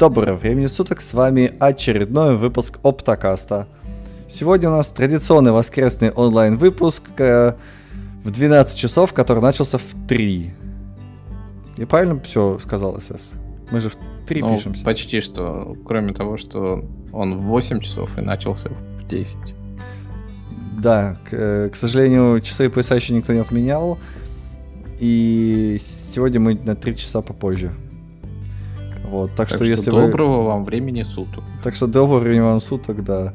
Доброго времени суток, с вами очередной выпуск Оптокаста. Сегодня у нас традиционный воскресный онлайн-выпуск э, в 12 часов, который начался в 3. Я правильно все сказал, СС? Мы же в 3 Ну, пишемся. почти что. Кроме того, что он в 8 часов и начался в 10. Да, к, э, к сожалению, часы и пояса еще никто не отменял. И сегодня мы на 3 часа попозже. Вот, так, Так что, если вы... доброго вам времени суток. Так что доброго времени вам суток, да.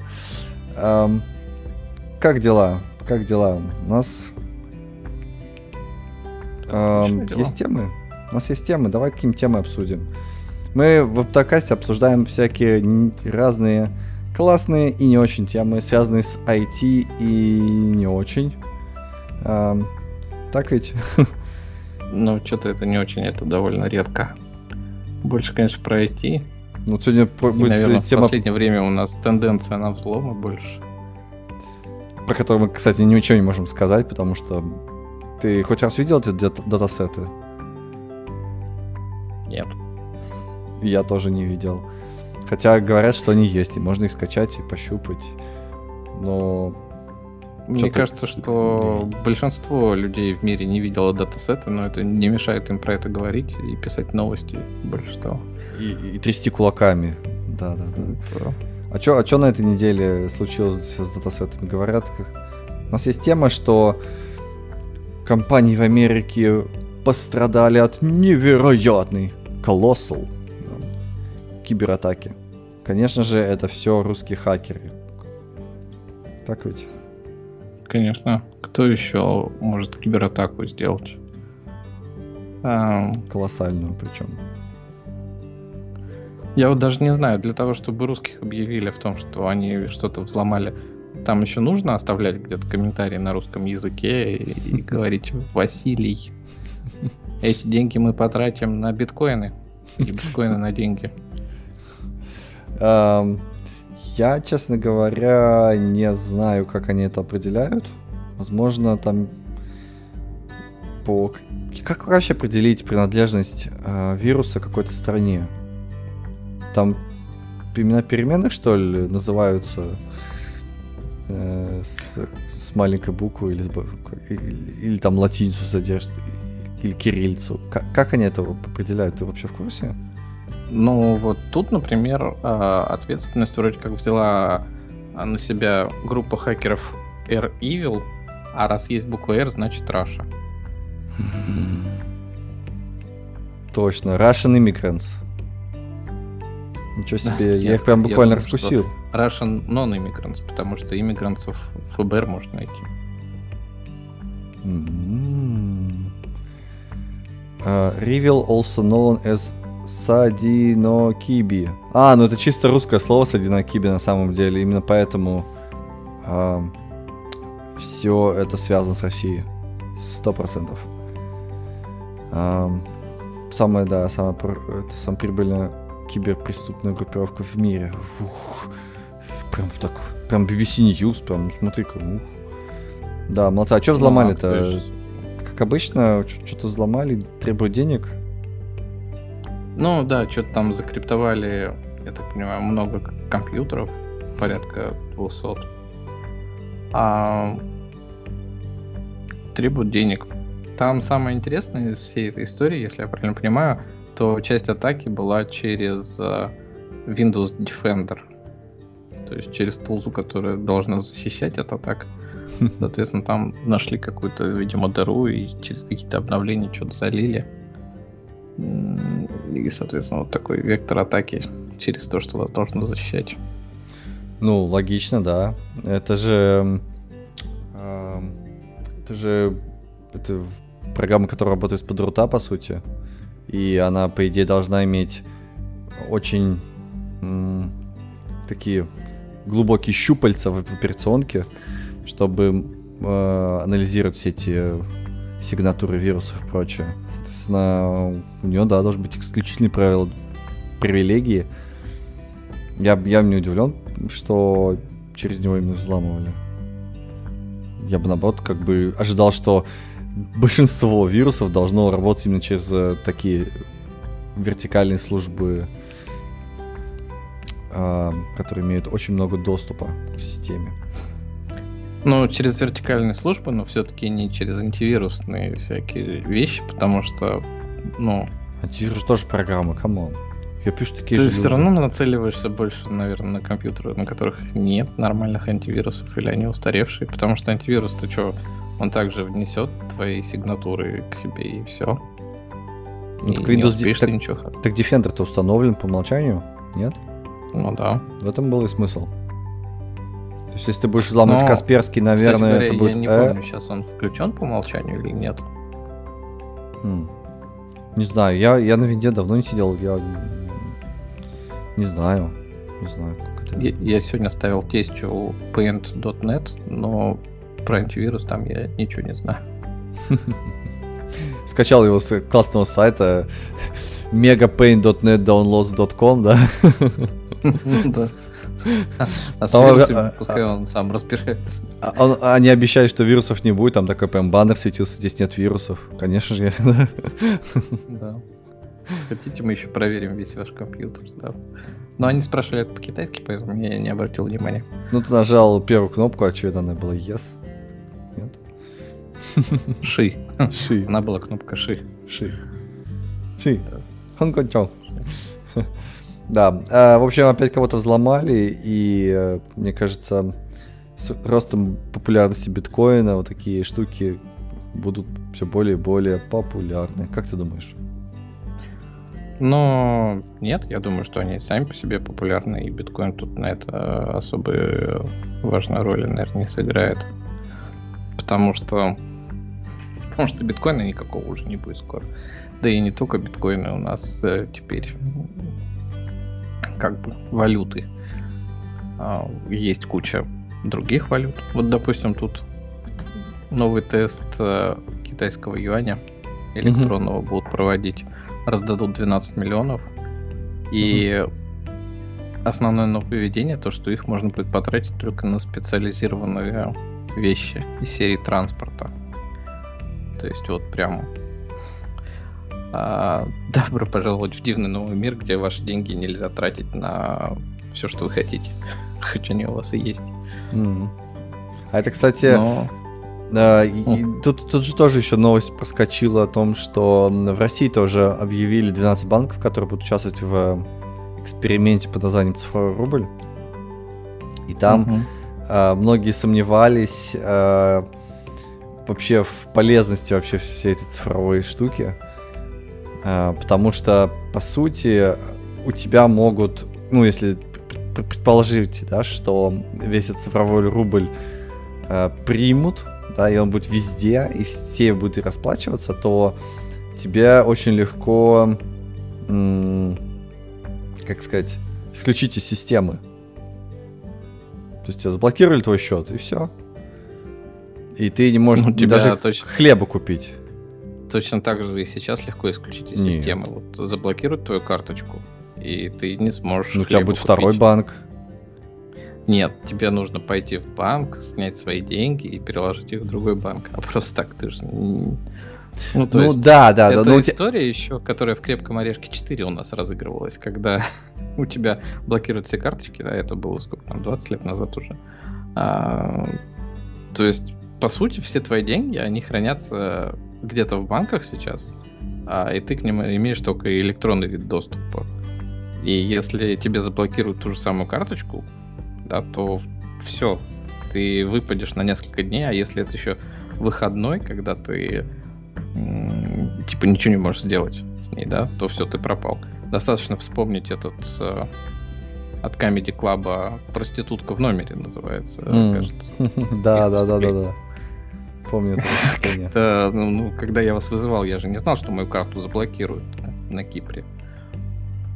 Ам, как дела? Как дела? У нас Отличные дела. есть темы? У нас есть темы, давай какие темы обсудим. Мы в Оптокасте обсуждаем всякие разные классные и не очень темы, связанные с IT и не очень. Ам, так ведь? Но что-то это не очень, это довольно редко. Больше, конечно, про IT. И, Ну, сегодня по- будет наверное, в тема, последнее время у нас тенденция на взломы больше. про которую мы, кстати, ничего не можем сказать, потому что ты хоть раз видел эти дат- датасеты? Нет. Я тоже не видел. Хотя говорят, что они есть, и можно их скачать и пощупать. Но Мне кажется, что большинство людей в мире не видело датасеты, но это не мешает им про это говорить и писать новости. Больше того. и, и трясти кулаками. Да, да, да. Это- А чё, а чё на этой неделе случилось с датасетами? Говорят, у нас есть тема, что компании в Америке пострадали от невероятной колоссал да, кибератаки. Конечно же, это все русские хакеры. Так ведь? Конечно. Кто еще может кибератаку сделать? Колоссальную причем. Я вот даже не знаю, для того, чтобы русских объявили в том, что они что-то взломали, там еще нужно оставлять где-то комментарии на русском языке и, и говорить «Василий, эти деньги мы потратим на биткоины». Или биткоины на деньги. Я, честно говоря, не знаю, как они это определяют. Возможно, там по... Как вообще определить принадлежность а, вируса какой-то стране? Там имена переменных, что ли, называются э, с, с маленькой буквы или, или, или там латиницу содержат, или кириллицу. Как, как они это определяют? Ты вообще в курсе? Ну вот тут, например, а, ответственность вроде как взяла на себя группа хакеров Air Evil, а раз есть буква R, значит Russia. Точно, Russian Immigrants. Ничего себе, я я- их прям я буквально думаю, раскусил. Russian non-immigrants, потому что иммигрантов ФБР можно найти. Reveal also known as Садинокиби. А, ну это чисто русское слово Садинокиби на самом деле. Именно поэтому все это связано с Россией. Сто процентов. Ам, Самая, да, самая, это самая прибыльная киберпреступная группировка в мире. Ух. Прям так, прям BBC News, прям, смотри-ка. ух. Да, молодцы. А что Ну, взломали-то? то есть- Как обычно, что-то взломали, требуют денег. Ну да, что-то там закриптовали, я так понимаю, много компьютеров, порядка 200. А требуют денег. Там самое интересное из всей этой истории, если я правильно понимаю, то часть атаки была через э, Windows Defender. То есть через тулзу, которая должна защищать от атак. Соответственно, там нашли какую-то, видимо, дыру и через какие-то обновления что-то залили. И, соответственно, вот такой вектор атаки через то, что вас должно защищать. Ну, логично, да. Это же... ам, Это же... Это программа, которая работает из-под рута, по сути. И она, по идее, должна иметь очень м, такие глубокие щупальца в операционке, чтобы э, анализировать все эти сигнатуры вирусов и прочее. Соответственно, у нее, да, должны быть исключительные правила привилегии. Я, я не удивлен, что через него именно взламывали. Я бы наоборот как бы ожидал, что большинство вирусов должно работать именно через э, такие вертикальные службы а, которые имеют очень много доступа в системе. Ну, через вертикальные службы, но все-таки не через антивирусные всякие вещи, потому что, ну... Антивирус тоже программа, come on. Я пишу такие ты же все люди. равно нацеливаешься больше, наверное, на компьютеры, на которых нет нормальных антивирусов или они устаревшие, потому что антивирус, ты что, он также внесет твои сигнатуры к себе и все. Ну, и так не Windows успеешь так- ничего. Так Defender-то установлен по умолчанию? Нет? Ну да. В этом был и смысл. То есть, если ты будешь взламывать Но, Касперский, наверное, говоря, это будет... я не э, помню, сейчас он включен по умолчанию или нет. М. Не знаю, я, я на винде давно не сидел, я не знаю, не знаю, как это. Я, я сегодня ставил тестю paint.net, но про антивирус там я ничего не знаю. Скачал его с классного сайта megapaint.net downloads.com, да? Да. А с вирусами а, пускай он сам разбирается. А- он- они обещают, что вирусов не будет, там такой прям баннер светился, здесь нет вирусов. Конечно же, да. Хотите, мы еще проверим весь ваш компьютер, да. Но они спрашивали это по-китайски, поэтому я не обратил внимания. Ну, ты нажал первую кнопку, очевидно, она была yes. Нет? Ши. Ши. Она была кнопка ши. Ши. Ши. Хонкончон. Да, а, в общем, опять кого-то взломали, и э, мне кажется, с ростом популярности биткоина вот такие штуки будут все более и более популярны. Как ты думаешь? Но нет, я думаю, что они сами по себе популярны, и биткоин тут на это особо важную роль, наверное, не сыграет. Потому что потому что биткоина никакого уже не будет скоро. Да и не только биткоины у нас э, теперь как бы валюты. А, есть куча других валют. Вот, допустим, тут новый тест э, китайского юаня электронного будут проводить. Раздадут 12 миллионов. И основное нововведение то, что их можно будет потратить только на специализированные вещи из серии транспорта. То есть вот прям а, добро пожаловать в дивный новый мир, где ваши деньги нельзя тратить на все, что вы хотите. Хоть они у вас и есть. М. А это, кстати, Но Да, и- и тут, тут же тоже еще новость проскочила о том, что в России тоже объявили 12 банков, которые будут участвовать в эксперименте под названием цифровой рубль. И там Мгм. э, многие сомневались э, вообще в полезности вообще всей этой цифровой штуки. Э, потому что, по сути, у тебя могут, ну, если пр- пр- предположить, да, что весь этот цифровой рубль э, примут, да, и он будет везде, и все будут и расплачиваться, то тебе очень легко, м, как сказать, исключить из системы. То есть тебя заблокировали твой счет, и все. И ты не можешь Ну, даже точно- хлеба купить. Точно так же и сейчас легко исключить из Нет. системы. Вот заблокируют твою карточку, и ты не сможешь. Ну, у тебя будет второй купить. банк. Нет, тебе нужно пойти в банк, снять свои деньги и переложить их в другой банк. А просто так ты же. Ну, ну есть, да, да, да. это но у тебя- история еще, которая в крепком орешке 4 у нас разыгрывалась, когда у тебя блокируют все карточки, да, это было сколько там, 20 лет назад уже. А, то есть, по сути, все твои деньги, они хранятся где-то в банках сейчас, а, и ты к ним имеешь только электронный вид доступа. И если тебе заблокируют ту же самую карточку, да, то все, ты выпадешь на несколько дней, а если это еще выходной, когда ты типа ничего не можешь сделать с ней, да, то все, ты пропал. Достаточно вспомнить этот э, от Comedy Club проститутка в номере называется, М. кажется. Да, да, да, да, да. Помню это ну, ну, когда я вас вызывал, я же не знал, что мою карту заблокируют на Кипре.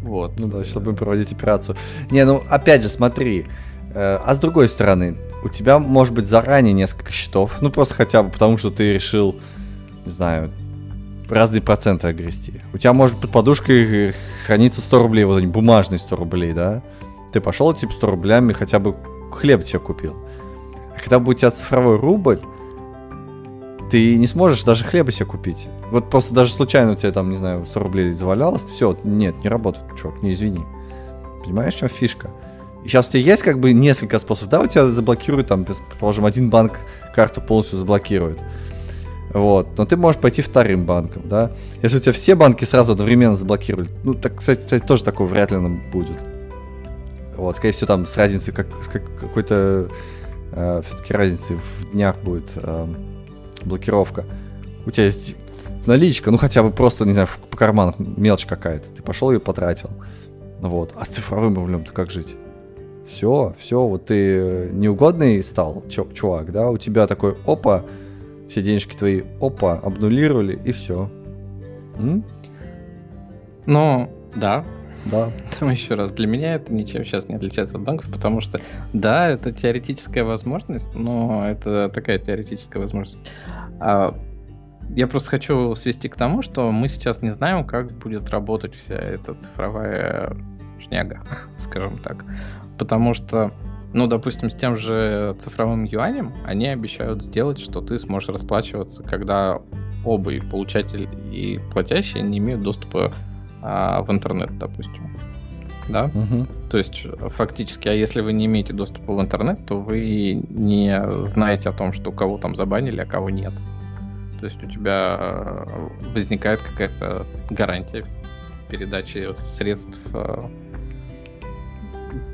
Вот. Ну да, сейчас будем проводить операцию. Не, ну опять же, смотри. э, А с другой стороны, у тебя может быть заранее несколько счетов. Ну просто хотя бы потому, что ты решил, не знаю, разные проценты огрести. У тебя может под подушкой храниться 100 рублей, вот они, бумажные 100 рублей, да? Ты пошел, типа, 100 рублями хотя бы хлеб себе купил. А когда будет у тебя цифровой рубль, ты не сможешь даже хлеба себе купить. Вот просто даже случайно у тебя там, не знаю, 100 рублей завалялось, все, нет, не работает, чувак, не извини. Понимаешь, в чем фишка? И сейчас у тебя есть как бы несколько способов, да, у тебя заблокируют, там, предположим, один банк карту полностью заблокирует. Вот. Но ты можешь пойти вторым банком, да. Если у тебя все банки сразу одновременно заблокировали, ну, так, кстати, кстати тоже такое вряд ли нам будет. Вот, скорее всего, там с разницей, как, как, какой-то э, все-таки разницы в днях будет э, блокировка. У тебя есть наличка, ну хотя бы просто, не знаю, по карманам мелочь какая-то. Ты пошел и потратил. Вот. А цифровым рублем ты как жить? Все, все, вот ты неугодный стал, чувак, да, у тебя такой, опа, все денежки твои, опа, обнулировали, и все. М? Ну, да. Да. Там еще раз, для меня это ничем сейчас не отличается от банков, потому что, да, это теоретическая возможность, но это такая теоретическая возможность. А я просто хочу свести к тому, что мы сейчас не знаем, как будет работать вся эта цифровая шняга, скажем так. Потому что, ну, допустим, с тем же цифровым юанем они обещают сделать, что ты сможешь расплачиваться, когда оба и получатель, и платящий не имеют доступа а, в интернет, допустим. Да? Угу. То есть, фактически, а если вы не имеете доступа в интернет, то вы не знаете о том, что кого там забанили, а кого нет. То есть у тебя э, возникает какая-то гарантия передачи средств э,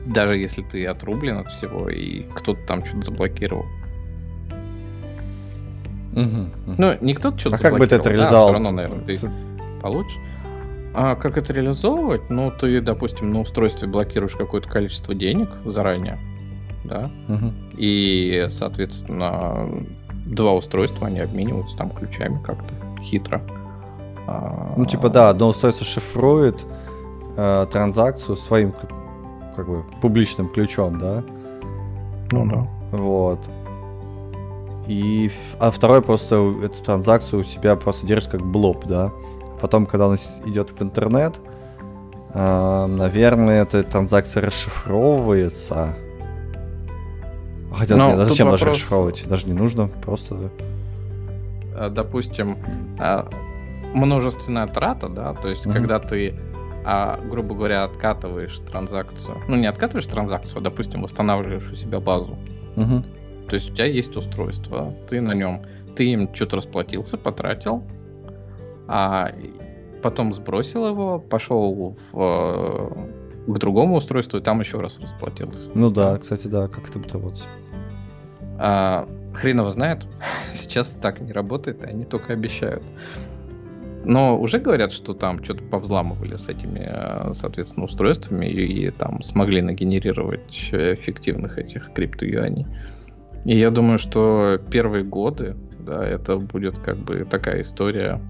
даже если ты отрублен от всего и кто-то там что-то заблокировал. Угу, угу. Ну, не кто-то что-то а как бы ты это реализовал? Да, равно, наверное, ты получишь. А как это реализовывать? Ну, ты, допустим, на устройстве блокируешь какое-то количество денег заранее, да, угу. и, соответственно, два устройства, они обмениваются там ключами как-то хитро. Ну, типа, да, одно устройство шифрует э, транзакцию своим как бы публичным ключом, да? Ну да. Вот. И, а второй просто эту транзакцию у себя просто держит как блоб, да? Потом, когда он идет в интернет, э, наверное, эта транзакция расшифровывается. Хотя, Но нет, а зачем вопрос... даже расшифровывать? Даже не нужно, просто... А, допустим, а, множественная трата, да, то есть, mm-hmm. когда ты а, грубо говоря, откатываешь транзакцию. Ну, не откатываешь транзакцию, а, допустим, восстанавливаешь у себя базу. Угу. То есть у тебя есть устройство, ты на нем, ты им что-то расплатился, потратил, а потом сбросил его, пошел в, э, к другому устройству и там еще раз расплатился. Ну да, кстати, да, как это будет работать? А, хрен его знает. Сейчас так не работает, они только обещают. Но уже говорят, что там что-то повзламывали с этими, э, соответственно, устройствами и, и там смогли нагенерировать эффективных этих криптоюаней. И я думаю, что первые годы, да, это будет как бы такая история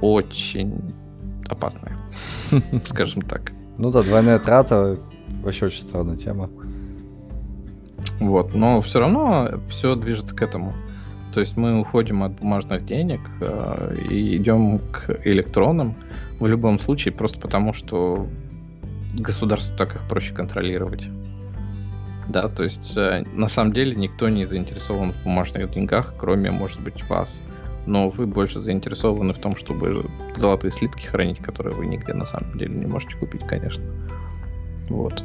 очень опасная, скажем так. Ну да, двойная трата вообще очень странная тема. Вот, но все равно все движется к этому. То есть мы уходим от бумажных денег э, и идем к электронным в любом случае, просто потому что государству так их проще контролировать. Да, то есть э, на самом деле никто не заинтересован в бумажных деньгах, кроме, может быть, вас. Но вы больше заинтересованы в том, чтобы золотые слитки хранить, которые вы нигде на самом деле не можете купить, конечно. Вот.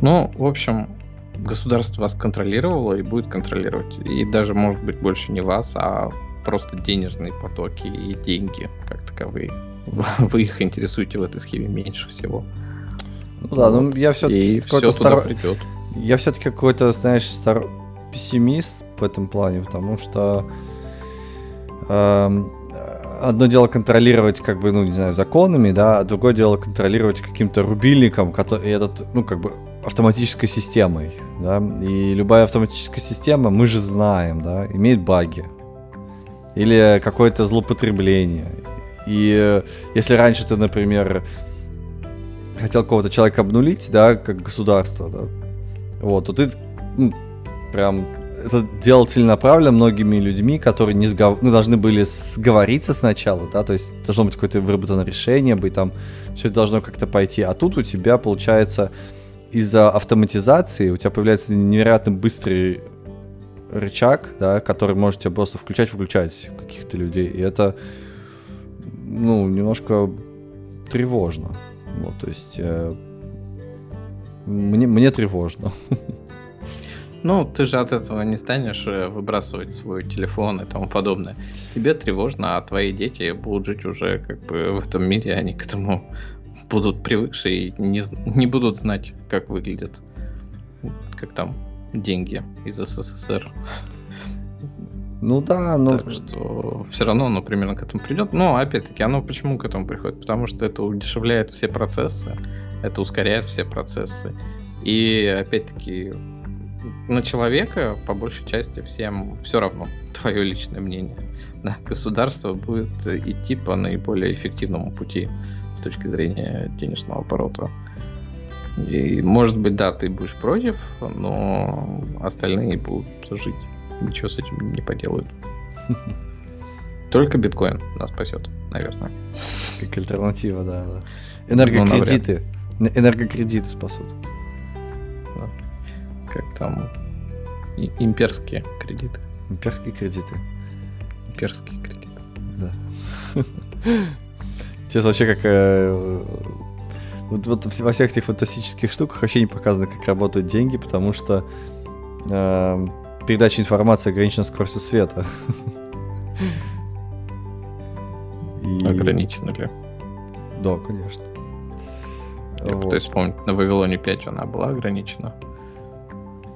Ну, в общем, государство вас контролировало и будет контролировать. И даже, может быть, больше не вас, а просто денежные потоки и деньги как таковые. Вы их интересуете в этой схеме меньше всего. Ну да, ну я все-таки все стар... туда придет. Я все-таки какой-то, знаешь, стар... пессимист в этом плане, потому что одно дело контролировать, как бы, ну, не знаю, законами, да, а другое дело контролировать каким-то рубильником, который этот, ну, как бы, автоматической системой, да, и любая автоматическая система, мы же знаем, да, имеет баги или какое-то злоупотребление. И э, если раньше ты, например, хотел кого-то человека обнулить, да, как государство, да, вот, то ты ну, прям это делал целенаправленно многими людьми, которые не сгов... ну, должны были сговориться сначала, да, то есть должно быть какое-то выработано решение быть, там все это должно как-то пойти, а тут у тебя получается из-за автоматизации у тебя появляется невероятно быстрый рычаг, да, который может тебя просто включать-выключать каких-то людей. И это, ну, немножко тревожно. Вот, то есть, э, Мне, мне тревожно. Ну, ты же от этого не станешь э, выбрасывать свой телефон и тому подобное. Тебе тревожно, а твои дети будут жить уже как бы в этом мире, они к этому будут привыкшие и не, не будут знать, как выглядят, как там, деньги из СССР. Ну да, но... Так что все равно оно примерно к этому придет. Но опять-таки, оно почему к этому приходит? Потому что это удешевляет все процессы, это ускоряет все процессы. И опять-таки на человека по большей части всем все равно твое личное мнение. Да, государство будет идти по наиболее эффективному пути с точки зрения денежного оборота. И может быть, да, ты будешь против, но остальные будут жить. Ничего с этим не поделают. Только биткоин нас спасет, наверное. Как альтернатива, да. да. Энергокредиты. Ну, Энергокредиты спасут как там и, имперские кредиты. Имперские кредиты. Имперские кредиты. Да. Тебе вообще как... Э, вот, вот во всех этих фантастических штуках вообще не показано, как работают деньги, потому что э, передача информации ограничена скоростью света. И... Ограничена ли? Да, конечно. Я вот. пытаюсь вспомнить, на Вавилоне 5 она была ограничена.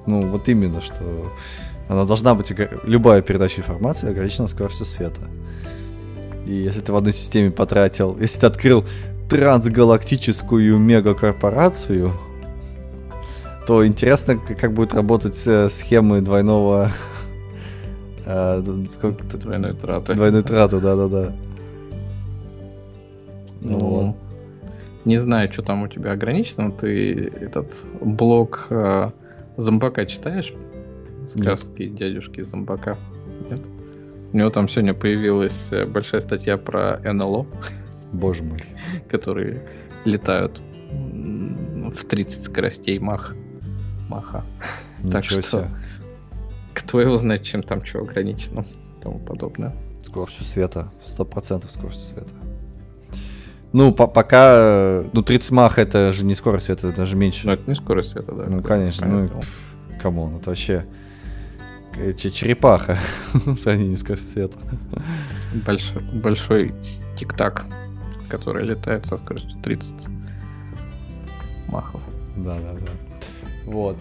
Ну, вот именно, что она должна быть, любая передача информации ограничена скоростью света. И если ты в одной системе потратил, если ты открыл трансгалактическую мегакорпорацию, то интересно, как будет работать э, схемы двойного... Э, двойной траты. Двойной траты, да-да-да. Ну, ну не знаю, что там у тебя ограничено. Ты этот блок э, Зомбака читаешь? Сказки Нет. дядюшки Зомбака? Нет? У него там сегодня появилась э, большая статья про НЛО. Боже мой. Которые летают в 30 скоростей мах. Маха. Ничего так что себе. кто его знает, чем там что ограничено и тому подобное. Скоростью света. Сто процентов скоростью света. Ну, по пока... Ну, 30 мах это же не скорость света, это даже меньше. Ну, это не скорость света, да. Ну, конечно. Ну, come on, это вообще... Черепаха в сравнении с скоростью света. Большой, большой тик-так, который летает со скоростью 30 махов. Да, да, да. Вот.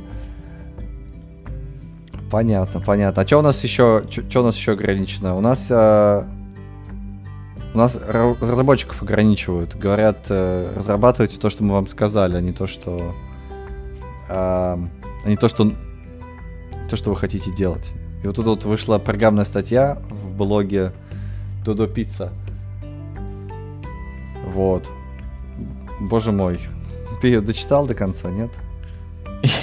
Понятно, понятно. А что у нас еще, что у нас еще ограничено? У нас а, у нас разработчиков ограничивают. Говорят, э, разрабатывайте то, что мы вам сказали, а не то, что... А, а не то, что... То, что вы хотите делать. И вот тут вот вышла программная статья в блоге Додо Пицца. Вот. Боже мой. Ты ее дочитал до конца, нет?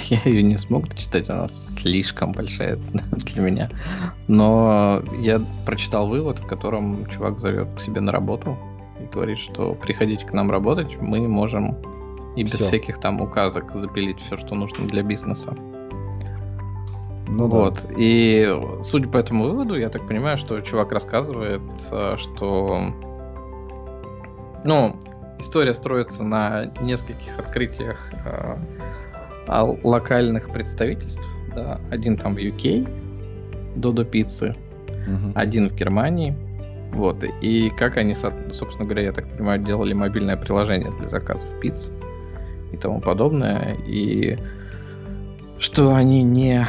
Я ее не смог дочитать, она слишком большая для меня. Но я прочитал вывод, в котором чувак зовет к себе на работу и говорит, что приходите к нам работать, мы можем и без все. всяких там указок запилить все, что нужно для бизнеса. Ну вот. Да. И судя по этому выводу, я так понимаю, что чувак рассказывает, э, что ну, история строится на нескольких открытиях э, локальных представительств. Да, один там в UK, Додо Пиццы, угу. один в Германии. Вот. И как они, собственно говоря, я так понимаю, делали мобильное приложение для заказов пицц и тому подобное. И что они не...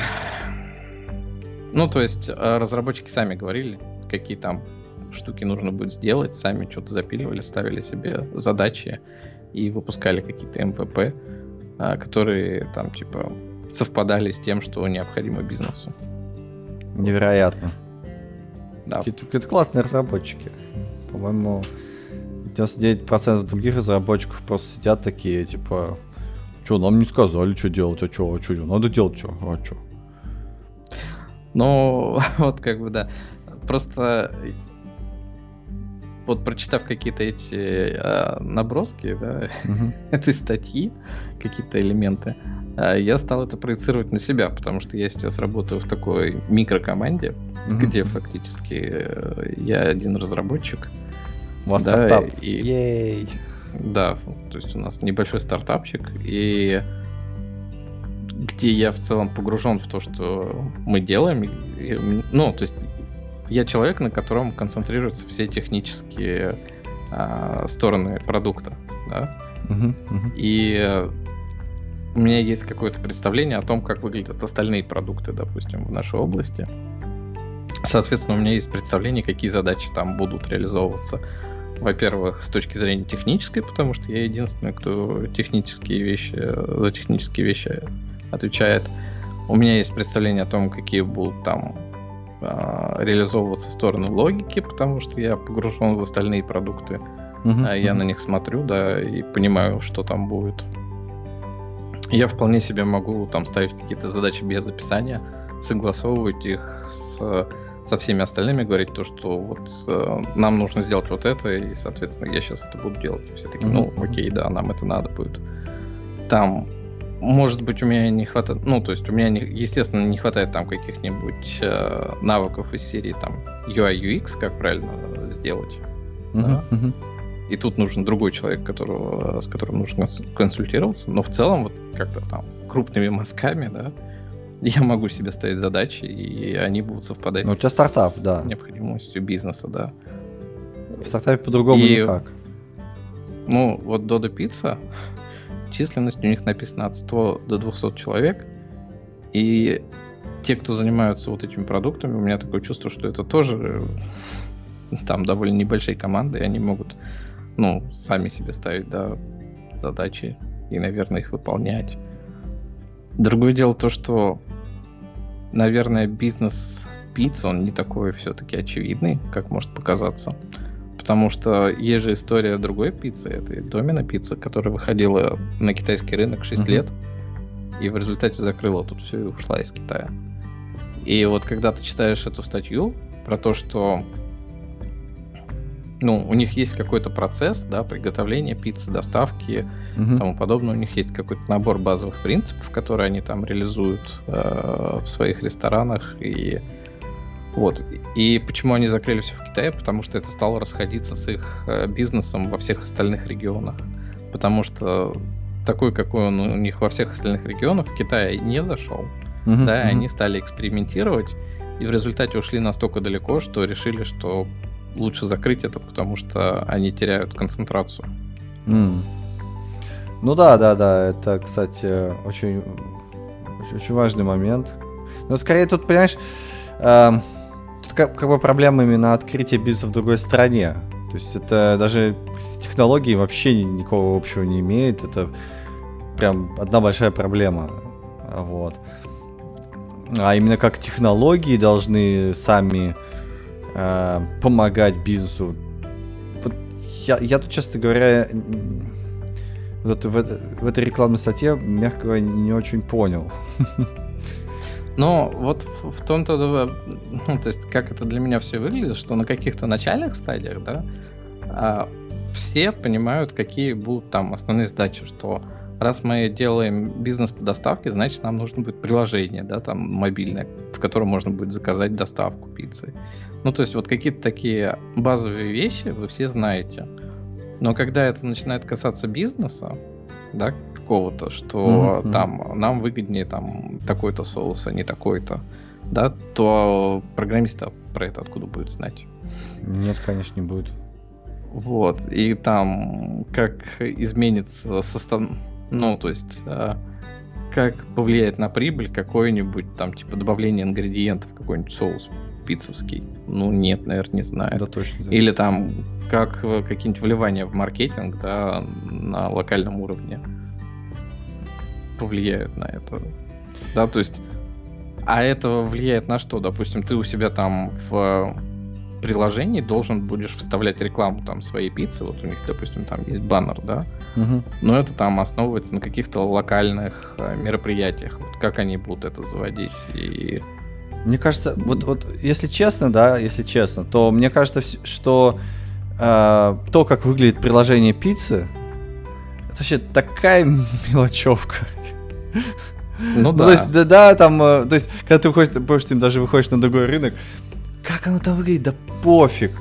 Ну, то есть а, разработчики сами говорили, какие там штуки нужно будет сделать, сами что-то запиливали, ставили себе задачи и выпускали какие-то МПП. А, которые там типа совпадали с тем, что необходимо бизнесу. Невероятно. Да. Какие-то, классные разработчики. По-моему, 99% других разработчиков просто сидят такие, типа, что, нам не сказали, что делать, а что, а что, надо делать, что, а что. Ну, вот как бы, да. Просто вот прочитав какие-то эти э, наброски да, угу. этой статьи, какие-то элементы, э, я стал это проецировать на себя, потому что я сейчас работаю в такой микрокоманде, угу. где фактически э, я один разработчик. У вас да, стартап. И, Ей. Да, то есть у нас небольшой стартапчик, и где я в целом погружен в то, что мы делаем. И, ну, то есть я человек, на котором концентрируются все технические а, стороны продукта, да. Uh-huh, uh-huh. И у меня есть какое-то представление о том, как выглядят остальные продукты, допустим, в нашей области. Соответственно, у меня есть представление, какие задачи там будут реализовываться. Во-первых, с точки зрения технической, потому что я единственный, кто технические вещи, за технические вещи отвечает. У меня есть представление о том, какие будут там э, реализовываться стороны логики, потому что я погружен в остальные продукты. Uh-huh, я uh-huh. на них смотрю, да, и понимаю, что там будет. Я вполне себе могу там ставить какие-то задачи без описания, согласовывать их с, со всеми остальными, говорить то, что вот э, нам нужно сделать вот это, и, соответственно, я сейчас это буду делать. Все такие, ну, окей, да, нам это надо будет. Там может быть, у меня не хватает, ну, то есть у меня, не, естественно, не хватает там каких-нибудь э, навыков из серии там UI, UX, как правильно сделать. Uh-huh, да? uh-huh. И тут нужен другой человек, которого, с которым нужно консультироваться. Но в целом, вот как-то там крупными мазками, да, я могу себе ставить задачи, и они будут совпадать ну, у тебя стартап, с да. необходимостью бизнеса, да. В стартапе по-другому и, никак. Ну, вот Dodo Pizza, численность у них написано от 100 до 200 человек. И те, кто занимаются вот этими продуктами, у меня такое чувство, что это тоже там довольно небольшие команды, и они могут, ну, сами себе ставить, да, задачи и, наверное, их выполнять. Другое дело то, что, наверное, бизнес пиццы, он не такой все-таки очевидный, как может показаться. Потому что есть же история другой пиццы, это Домина пицца, которая выходила на китайский рынок 6 uh-huh. лет, и в результате закрыла тут все и ушла из Китая. И вот когда ты читаешь эту статью про то, что ну, у них есть какой-то процесс, да, приготовления пиццы, доставки и тому подобное. У них есть какой-то набор базовых принципов, которые они там реализуют э, в своих ресторанах и вот. И почему они закрыли все в Китае? Потому что это стало расходиться с их э, бизнесом во всех остальных регионах. Потому что такой, какой он у них во всех остальных регионах, в Китае не зашел. Uh-huh, да, uh-huh. они стали экспериментировать, и в результате ушли настолько далеко, что решили, что лучше закрыть это, потому что они теряют концентрацию. Mm. Ну да, да, да, это, кстати, очень, очень, очень важный момент. Но скорее тут, понимаешь, э, как, как бы проблема именно открытия бизнеса в другой стране. То есть это даже с технологией вообще никакого общего не имеет. Это прям одна большая проблема. Вот. А именно как технологии должны сами э, помогать бизнесу. Вот я, я тут, честно говоря, вот в, в этой рекламной статье, мягко говоря, не очень понял. Но вот в том-то, ну, то есть, как это для меня все выглядит, что на каких-то начальных стадиях, да, а, все понимают, какие будут там основные задачи, что раз мы делаем бизнес по доставке, значит, нам нужно будет приложение, да, там мобильное, в котором можно будет заказать доставку пиццы. Ну, то есть, вот какие-то такие базовые вещи вы все знаете. Но когда это начинает касаться бизнеса, да, какого-то, что mm-hmm. там нам выгоднее там такой-то соус, а не такой-то, да, то программиста про это откуда будет знать? Нет, конечно, не будет. Вот, и там как изменится состав... Ну, то есть, э, как повлияет на прибыль какой-нибудь там, типа, добавление ингредиентов, какой-нибудь соус пиццевский. Ну, нет, наверное, не знаю. Да, точно. Да. Или там, как какие-нибудь вливания в маркетинг, да, на локальном уровне повлияют на это. Да, то есть, а это влияет на что? Допустим, ты у себя там в приложении должен будешь вставлять рекламу там своей пиццы, вот у них, допустим, там есть баннер, да, угу. но это там основывается на каких-то локальных э, мероприятиях, вот как они будут это заводить и мне кажется, вот, вот если честно, да, если честно, то мне кажется, что э, то, как выглядит приложение пиццы, это вообще такая мелочевка. Ну да. То есть, да, да, там, э, то есть, когда ты выходишь, больше ты даже выходишь на другой рынок, как оно там выглядит, да пофиг.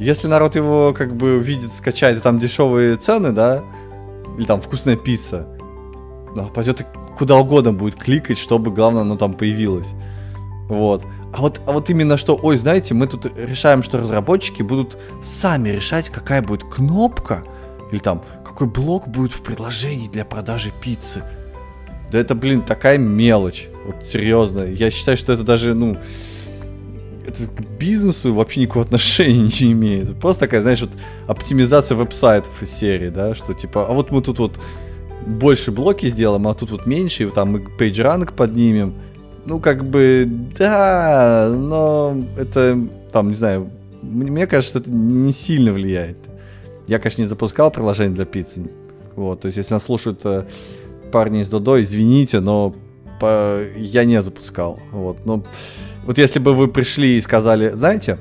Если народ его как бы видит, скачает, там дешевые цены, да, или там вкусная пицца, ну, пойдет куда угодно будет кликать, чтобы, главное, оно там появилось. Вот. А вот, а вот именно что, ой, знаете, мы тут решаем, что разработчики будут сами решать, какая будет кнопка, или там, какой блок будет в предложении для продажи пиццы. Да это, блин, такая мелочь. Вот серьезно. Я считаю, что это даже, ну, это к бизнесу вообще никакого отношения не имеет. Просто такая, знаешь, вот оптимизация веб-сайтов из серии, да, что типа, а вот мы тут вот больше блоки сделаем, а тут вот меньше, и там мы PageRank поднимем. Ну, как бы, да, но это, там, не знаю, мне кажется, это не сильно влияет. Я, конечно, не запускал приложение для пиццы. Вот, то есть, если нас слушают э, парни из Додо, извините, но по... я не запускал. Вот, но вот если бы вы пришли и сказали, знаете,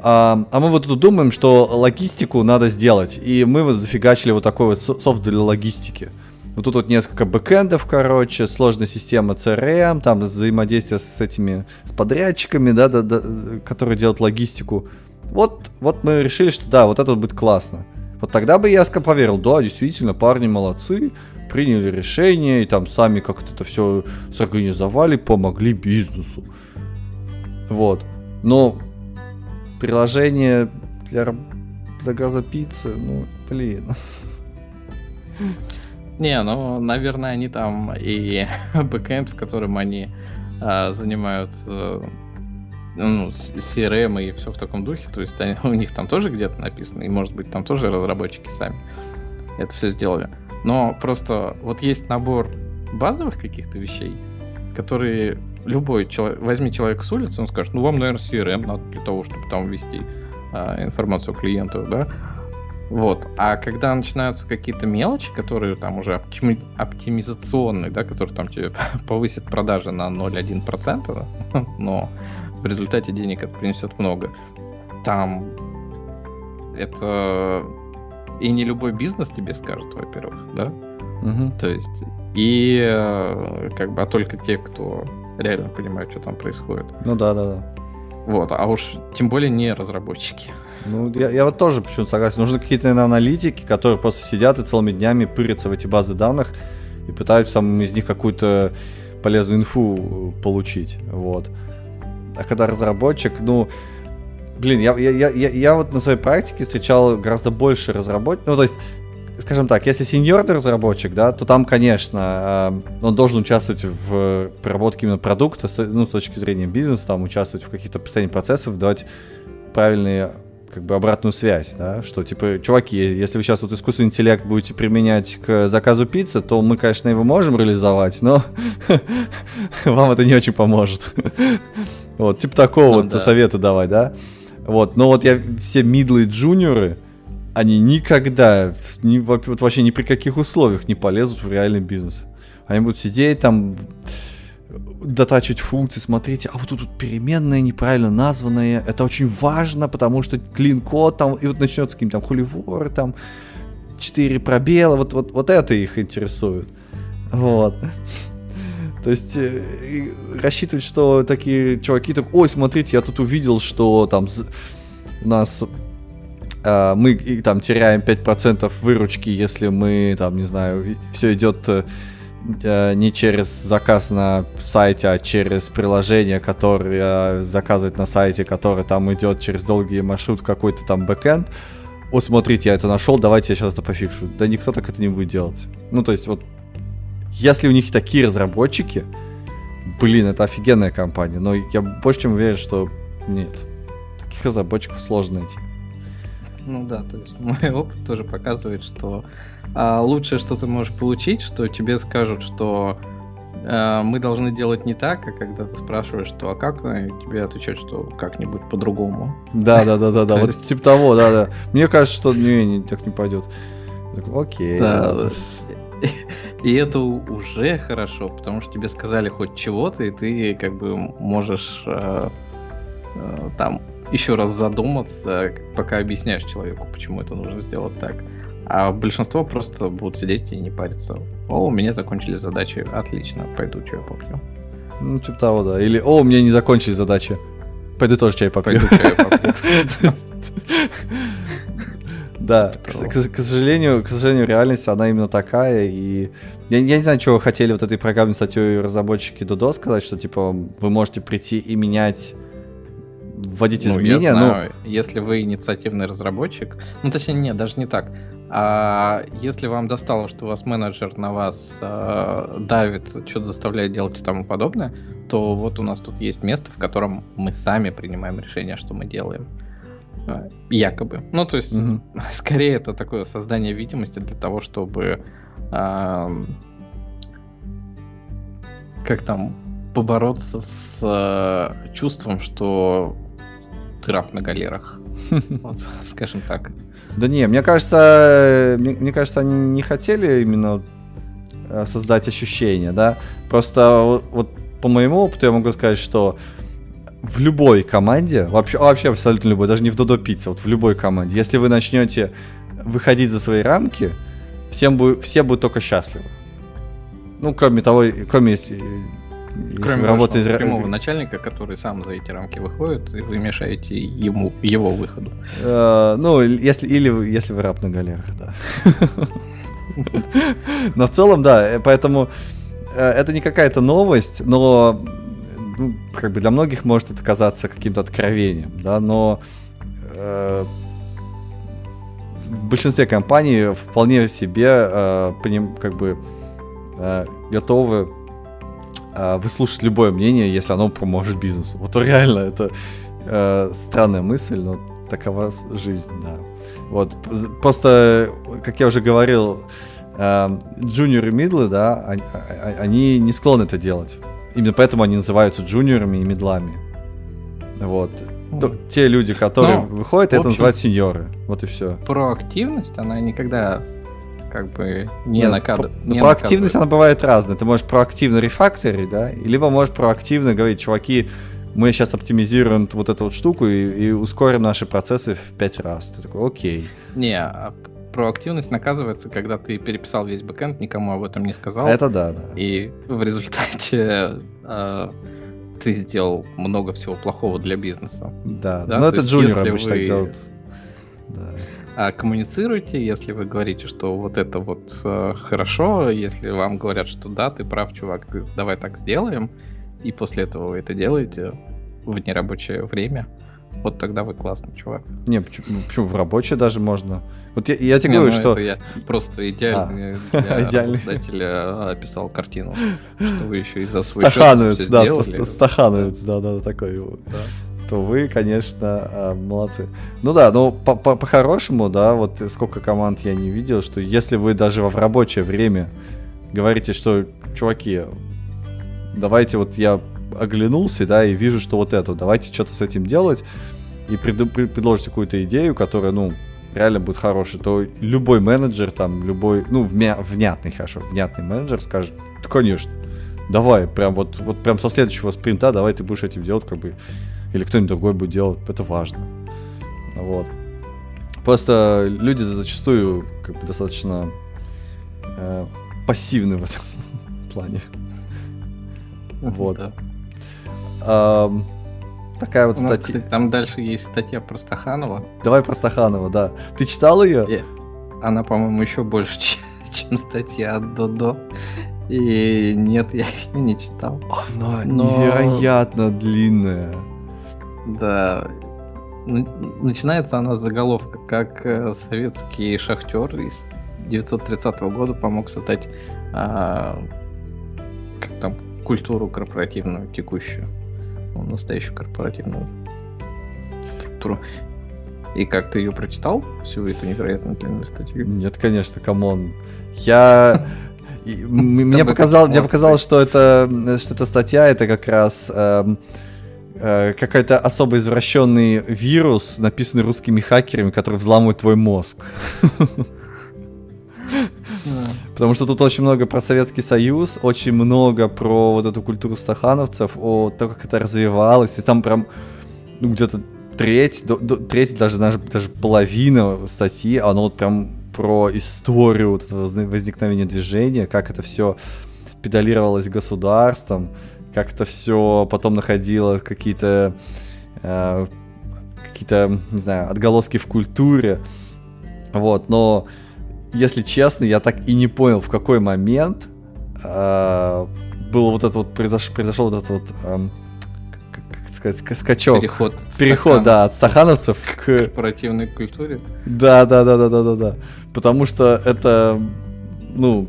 а, а мы вот тут думаем, что логистику надо сделать, и мы вот зафигачили вот такой вот софт для логистики. Вот тут вот несколько бэкэндов, короче, сложная система CRM, там взаимодействие с этими, с подрядчиками, да, да, да, которые делают логистику. Вот, вот мы решили, что да, вот это будет классно. Вот тогда бы я поверил, да, действительно, парни молодцы, приняли решение и там сами как-то это все сорганизовали, помогли бизнесу. Вот. Но приложение для заказа пиццы, ну, блин. Не, ну, наверное, они там и бэкэнд, в котором они а, занимаются ну, CRM и все в таком духе, то есть они, у них там тоже где-то написано, и может быть там тоже разработчики сами это все сделали. Но просто вот есть набор базовых каких-то вещей, которые любой человек, возьми человек с улицы, он скажет, ну вам, наверное, CRM надо для того, чтобы там ввести а, информацию о клиентах, да, вот. А когда начинаются какие-то мелочи, которые там уже оптими... оптимизационные, да, которые там тебе повысят продажи на 0,1%, но в результате денег это принесет много, там это и не любой бизнес тебе скажет, во-первых, да? Угу. То есть, и э, как бы, а только те, кто реально понимают, что там происходит. Ну да, да, да. Вот, а уж тем более не разработчики. Ну, я, я вот тоже почему-то согласен. Нужны какие-то, наверное, аналитики, которые просто сидят и целыми днями пырятся в эти базы данных и пытаются из них какую-то полезную инфу получить. Вот. А когда разработчик, ну, блин, я, я, я, я вот на своей практике встречал гораздо больше разработчиков. Ну, то есть, скажем так, если сеньорный разработчик, да, то там, конечно, э, он должен участвовать в проработке именно продукта, ну, с точки зрения бизнеса, там, участвовать в каких-то построении процессов, давать правильные как бы обратную связь, да, что типа, чуваки, если вы сейчас вот искусственный интеллект будете применять к заказу пиццы, то мы, конечно, его можем реализовать, но вам это не очень поможет. Вот, типа такого ну вот совета давай, да. Вот, но вот я все мидлы и джуниоры, они никогда, ни, вот вообще ни при каких условиях не полезут в реальный бизнес. Они будут сидеть там, дотачивать функции, смотрите, а вот тут, тут переменная неправильно названная, это очень важно, потому что клин-код там, и вот начнется каким-то там хуливор, там, 4 пробела, вот, вот, вот это их интересует. Вот. То есть э, рассчитывать, что такие чуваки так, ой, смотрите, я тут увидел, что там у нас э, мы там теряем 5% выручки, если мы там, не знаю, все идет э, не через заказ на сайте, а через приложение, которое заказывает на сайте, которое там идет через долгий маршрут какой-то там бэкэнд. Вот смотрите, я это нашел, давайте я сейчас это пофикшу. Да никто так это не будет делать. Ну, то есть, вот если у них такие разработчики, блин, это офигенная компания, но я больше чем уверен, что нет. Таких разработчиков сложно найти. Ну да, то есть мой опыт тоже показывает, что а, лучшее, что ты можешь получить, что тебе скажут, что а, мы должны делать не так, а когда ты спрашиваешь, что а как, тебе отвечают, что как-нибудь по-другому. Да, да, да, да, да. Вот типа того, да, да. Мне кажется, что не, так не пойдет. Окей. Да. И это уже хорошо, потому что тебе сказали хоть чего-то, и ты как бы можешь э, э, там еще раз задуматься, пока объясняешь человеку, почему это нужно сделать так. А большинство просто будут сидеть и не париться. О, у меня закончились задачи, отлично, пойду чай попью. Ну, типа того, да. Или, о, у меня не закончились задачи. Пойду тоже чай попью. Пойду чай попью. Да, к, к, к сожалению, к сожалению, реальность, она именно такая, и я, я не знаю, чего хотели вот этой программной статьей разработчики Дудо сказать, что, типа, вы можете прийти и менять вводить ну, изменения. Я знаю, ну, если вы инициативный разработчик, ну точнее нет, даже не так. А если вам достало, что у вас менеджер на вас э, давит, что-то заставляет делать и тому подобное, то вот у нас тут есть место, в котором мы сами принимаем решение, что мы делаем. Э, якобы. Ну, то есть, mm-hmm. скорее это такое создание видимости для того, чтобы э, как там побороться с э, чувством, что ты раб на галерах. Вот, скажем так. Да не, мне кажется, мне, мне кажется, они не хотели именно э, создать ощущение, да. Просто вот, вот по моему опыту я могу сказать, что в любой команде, вообще, вообще абсолютно любой, даже не в Додо Пицца, вот в любой команде, если вы начнете выходить за свои рамки, всем будет, все будут только счастливы. Ну, кроме того, кроме если Кроме работы из... прямого начальника, который сам за эти рамки выходит, и вы мешаете ему, его выходу. Uh, ну, если, или если вы раб на галерах, да. Но в целом, да, э, поэтому э, это не какая-то новость, но ну, как бы для многих может это казаться каким-то откровением, да, но э, в большинстве компаний вполне себе э, по ним как бы э, готовы э, выслушать любое мнение, если оно поможет бизнесу. Вот реально, это э, странная мысль, но такова жизнь, да. Вот, просто, как я уже говорил, э, джуниоры и мидлы, да, они, а, а, они не склонны это делать. Именно поэтому они называются джуниорами и медлами. Вот. То, те люди, которые Но, выходят, это общем, называют сеньоры. Вот и все. Проактивность, она никогда как бы не, Нет, накад... не проактивность, она бывает разная. Ты можешь проактивно рефакторить, да, либо можешь проактивно говорить, чуваки, мы сейчас оптимизируем вот эту вот штуку и, и ускорим наши процессы в пять раз. Ты такой, окей. Не, а проактивность наказывается, когда ты переписал весь бэкэнд, никому об этом не сказал. Это да, да. И в результате э, ты сделал много всего плохого для бизнеса. Да, да? но это джуниор обычно вы... делают. Да. А коммуницируйте, если вы говорите, что вот это вот э, хорошо, если вам говорят, что да, ты прав, чувак, ты, давай так сделаем, и после этого вы это делаете в нерабочее время, вот тогда вы классный чувак. Не, почему, почему в рабочее даже можно? Вот я, я тебе не, говорю, ну, что... я просто идеальный а, для идеальный. работодателя описал картину, что вы еще и за свой Стахановец, да. Стахановец, да, да, такой. Да то вы, конечно, а, молодцы. Ну да, ну по-хорошему, да, вот сколько команд я не видел, что если вы даже в рабочее время говорите, что, чуваки, давайте вот я оглянулся, да, и вижу, что вот это, давайте что-то с этим делать, и пред, предложите какую-то идею, которая, ну, реально будет хорошей, то любой менеджер, там, любой, ну, вмя, внятный, хорошо, внятный менеджер скажет, да, конечно, давай, прям вот, вот прям со следующего спринта давай ты будешь этим делать, как бы, или кто-нибудь другой будет делать, это важно. Вот. Просто люди зачастую как бы достаточно э, пассивны в этом плане. Вот. Да. Такая вот статья. Там дальше есть статья про Стаханова. Давай про Стаханова, да. Ты читал ее? Yeah. Она, по-моему, еще больше, чем статья от Додо. И нет, я ее не читал. Она Но... невероятно длинная. Да. Начинается она с заголовка, как э, советский шахтер из 930 года помог создать а, как там культуру корпоративную текущую, ну, настоящую корпоративную структуру. И как ты ее прочитал, всю эту невероятно длинную статью? Нет, конечно, come on. Я... Мне показалось, мне показалось, что это, что эта статья, это как раз эм, э, какой-то особо извращенный вирус, написанный русскими хакерами, который взламывает твой мозг. Потому что тут очень много про Советский Союз, очень много про вот эту культуру стахановцев, о том, как это развивалось. И там прям ну, где-то треть, до, до, треть, даже, даже, даже половина статьи, оно вот прям про историю вот этого возникновения движения, как это все педалировалось государством, как это все потом находило какие-то э, какие-то, не знаю, отголоски в культуре. Вот, но, если честно, я так и не понял, в какой момент э, был вот это вот, произош, произошел вот этот вот, э, как сказать, скачок. Переход. Переход, да, от стахановцев к... Корпоративной культуре. Да, да, да, да, да, да, да. Потому что это, ну,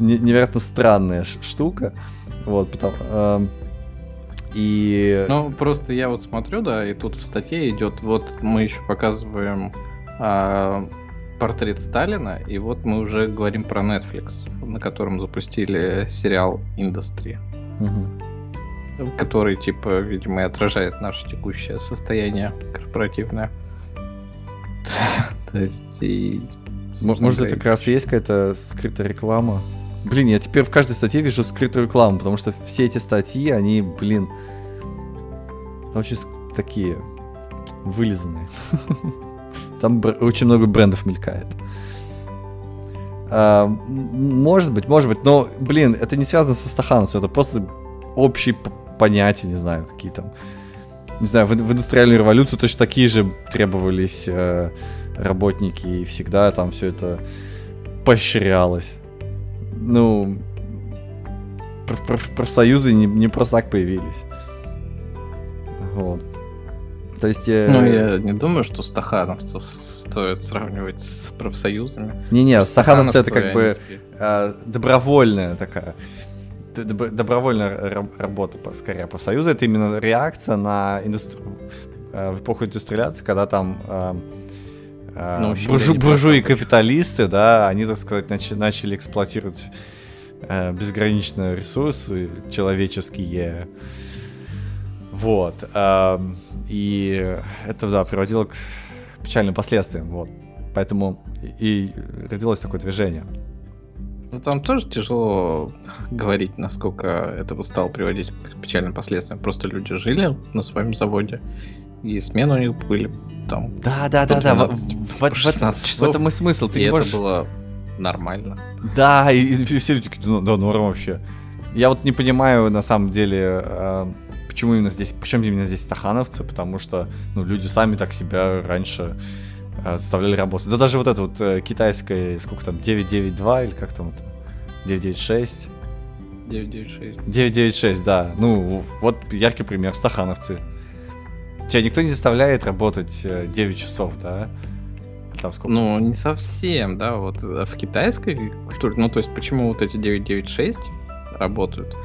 невероятно странная штука. Вот, потому... Э, и... Ну, просто я вот смотрю, да, и тут в статье идет, вот мы еще показываем а, портрет Сталина, и вот мы уже говорим про Netflix, на котором запустили сериал Industry, угу. который, типа, видимо, и отражает наше текущее состояние корпоративное. То есть и... Может, это как раз есть какая-то скрытая реклама? Блин, я теперь в каждой статье вижу скрытую рекламу, потому что все эти статьи, они, блин, очень такие вылизанные. Там очень много брендов мелькает. А, может быть, может быть, но, блин, это не связано со стахановцем, это просто общие понятия, не знаю, какие там. Не знаю, в, в индустриальную революцию точно такие же требовались э, работники, и всегда там все это поощрялось ну, проф проф профсоюзы не, не просто так появились. Вот. То есть... Э... Ну, я не думаю, что стахановцев стоит сравнивать с профсоюзами. Не-не, стахановцы это как бы э, добровольная такая добровольная работа, скорее, профсоюза. Это именно реакция на индустри... Э, в эпоху индустриализации, когда там э, ну, буржу, буржуи капиталисты, да, они, так сказать, начали, начали эксплуатировать э, безграничные ресурсы человеческие. Вот. Э, и это, да, приводило к печальным последствиям. Вот. Поэтому и родилось такое движение. Ну, там тоже тяжело говорить, насколько это стало приводить к печальным последствиям. Просто люди жили на своем заводе, и смены у них были там. Да, да, да, да. В, в, 16 часов. В этом и смысл. Ты и не можешь... это было нормально. Да, и, и все люди такие, ну, да, норм вообще. Я вот не понимаю, на самом деле, э, почему именно здесь, почему именно здесь стахановцы, потому что, ну, люди сами так себя раньше э, заставляли работать. Да даже вот это вот э, китайское, сколько там, 992 или как там это, 996. 996. 996, да. Ну, вот яркий пример, стахановцы. Тебя никто не заставляет работать 9 э, часов, да? Там сколько? Ну, не совсем, да. Вот э, в китайской культуре, ну, то есть, почему вот эти 996 работают?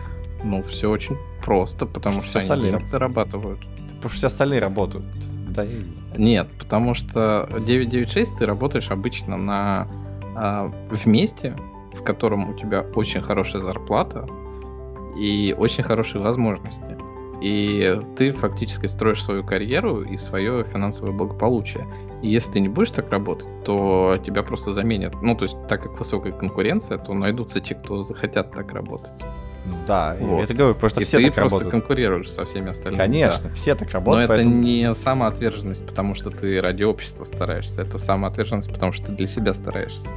Ну, все очень просто, потому что, что они зарабатывают. Потому что все остальные работают. Да и... Нет, потому что 996 ты работаешь обычно на а, вместе, в котором у тебя очень хорошая зарплата и очень хорошие возможности и ты фактически строишь свою карьеру и свое финансовое благополучие. И если ты не будешь так работать, то тебя просто заменят. Ну, то есть, так как высокая конкуренция, то найдутся те, кто захотят так работать. Да, вот. это говорю, что и все ты так просто работают. конкурируешь со всеми остальными. Конечно, да. все так работают. Но поэтому... это не самоотверженность, потому что ты ради общества стараешься. Это самоотверженность, потому что ты для себя стараешься.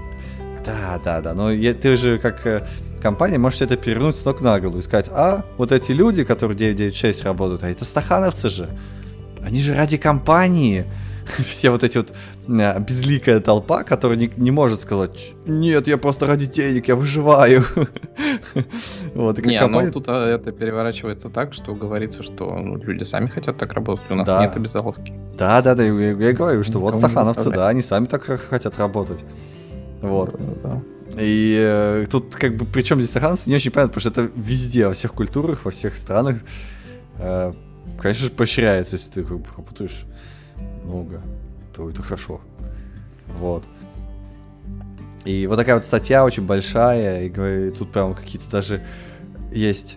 Да, да, да. Но я, ты же как э, компания может это перевернуть с ног на голову и сказать, а, вот эти люди, которые 996 работают, а это стахановцы же. Они же ради компании. Все вот эти вот а, безликая толпа, которая не, не может сказать, нет, я просто ради денег, я выживаю. вот, не, ну, компания... ну тут а, это переворачивается так, что говорится, что ну, люди сами хотят так работать, у нас да. нет обязаловки. Да, да, да, я, я говорю, что вот стахановцы, да, они сами так хотят работать. Вот. Да, да. И э, тут как бы причем здесь стахановцы не очень понятно, потому что это везде, во всех культурах, во всех странах. Э, конечно же, поощряется, если ты как бы работаешь много, то это хорошо. Вот. И вот такая вот статья очень большая, и, и тут прям какие-то даже есть...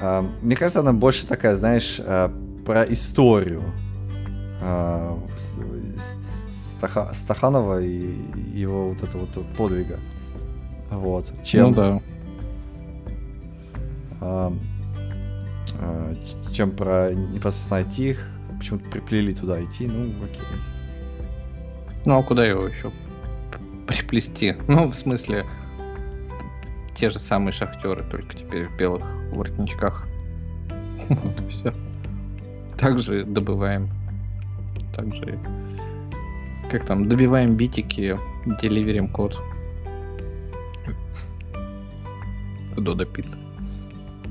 Э, мне кажется, она больше такая, знаешь, э, про историю. Э, Стаханова и его вот это вот подвига. Вот. Чем, ну да. А, а, чем про непосредственно их, почему-то приплели туда идти, ну окей. Ну а куда его еще приплести? Ну, в смысле, те же самые шахтеры, только теперь в белых воротничках. Вот и все. Также добываем. Также Как там, добиваем битики, деливерим код. Додо пицца.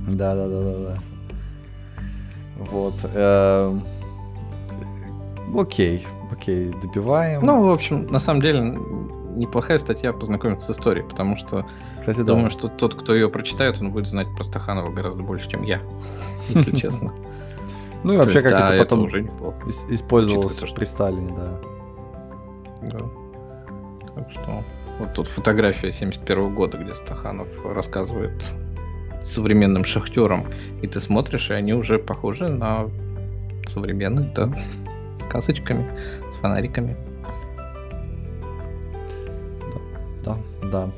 Да, да, да, да, да. Вот. эм, Окей, окей, добиваем. Ну, в общем, на самом деле, неплохая статья познакомиться с историей, потому что Кстати, да. думаю, что тот, кто ее прочитает, он будет знать про Стаханова гораздо больше, чем я, если честно. Ну и вообще, как а это потом использовалось при Сталине, да. Да. Так что вот тут фотография 71 года, где Стаханов рассказывает современным шахтерам, и ты смотришь, и они уже похожи на современных, да, с касочками, с фонариками. Да, да.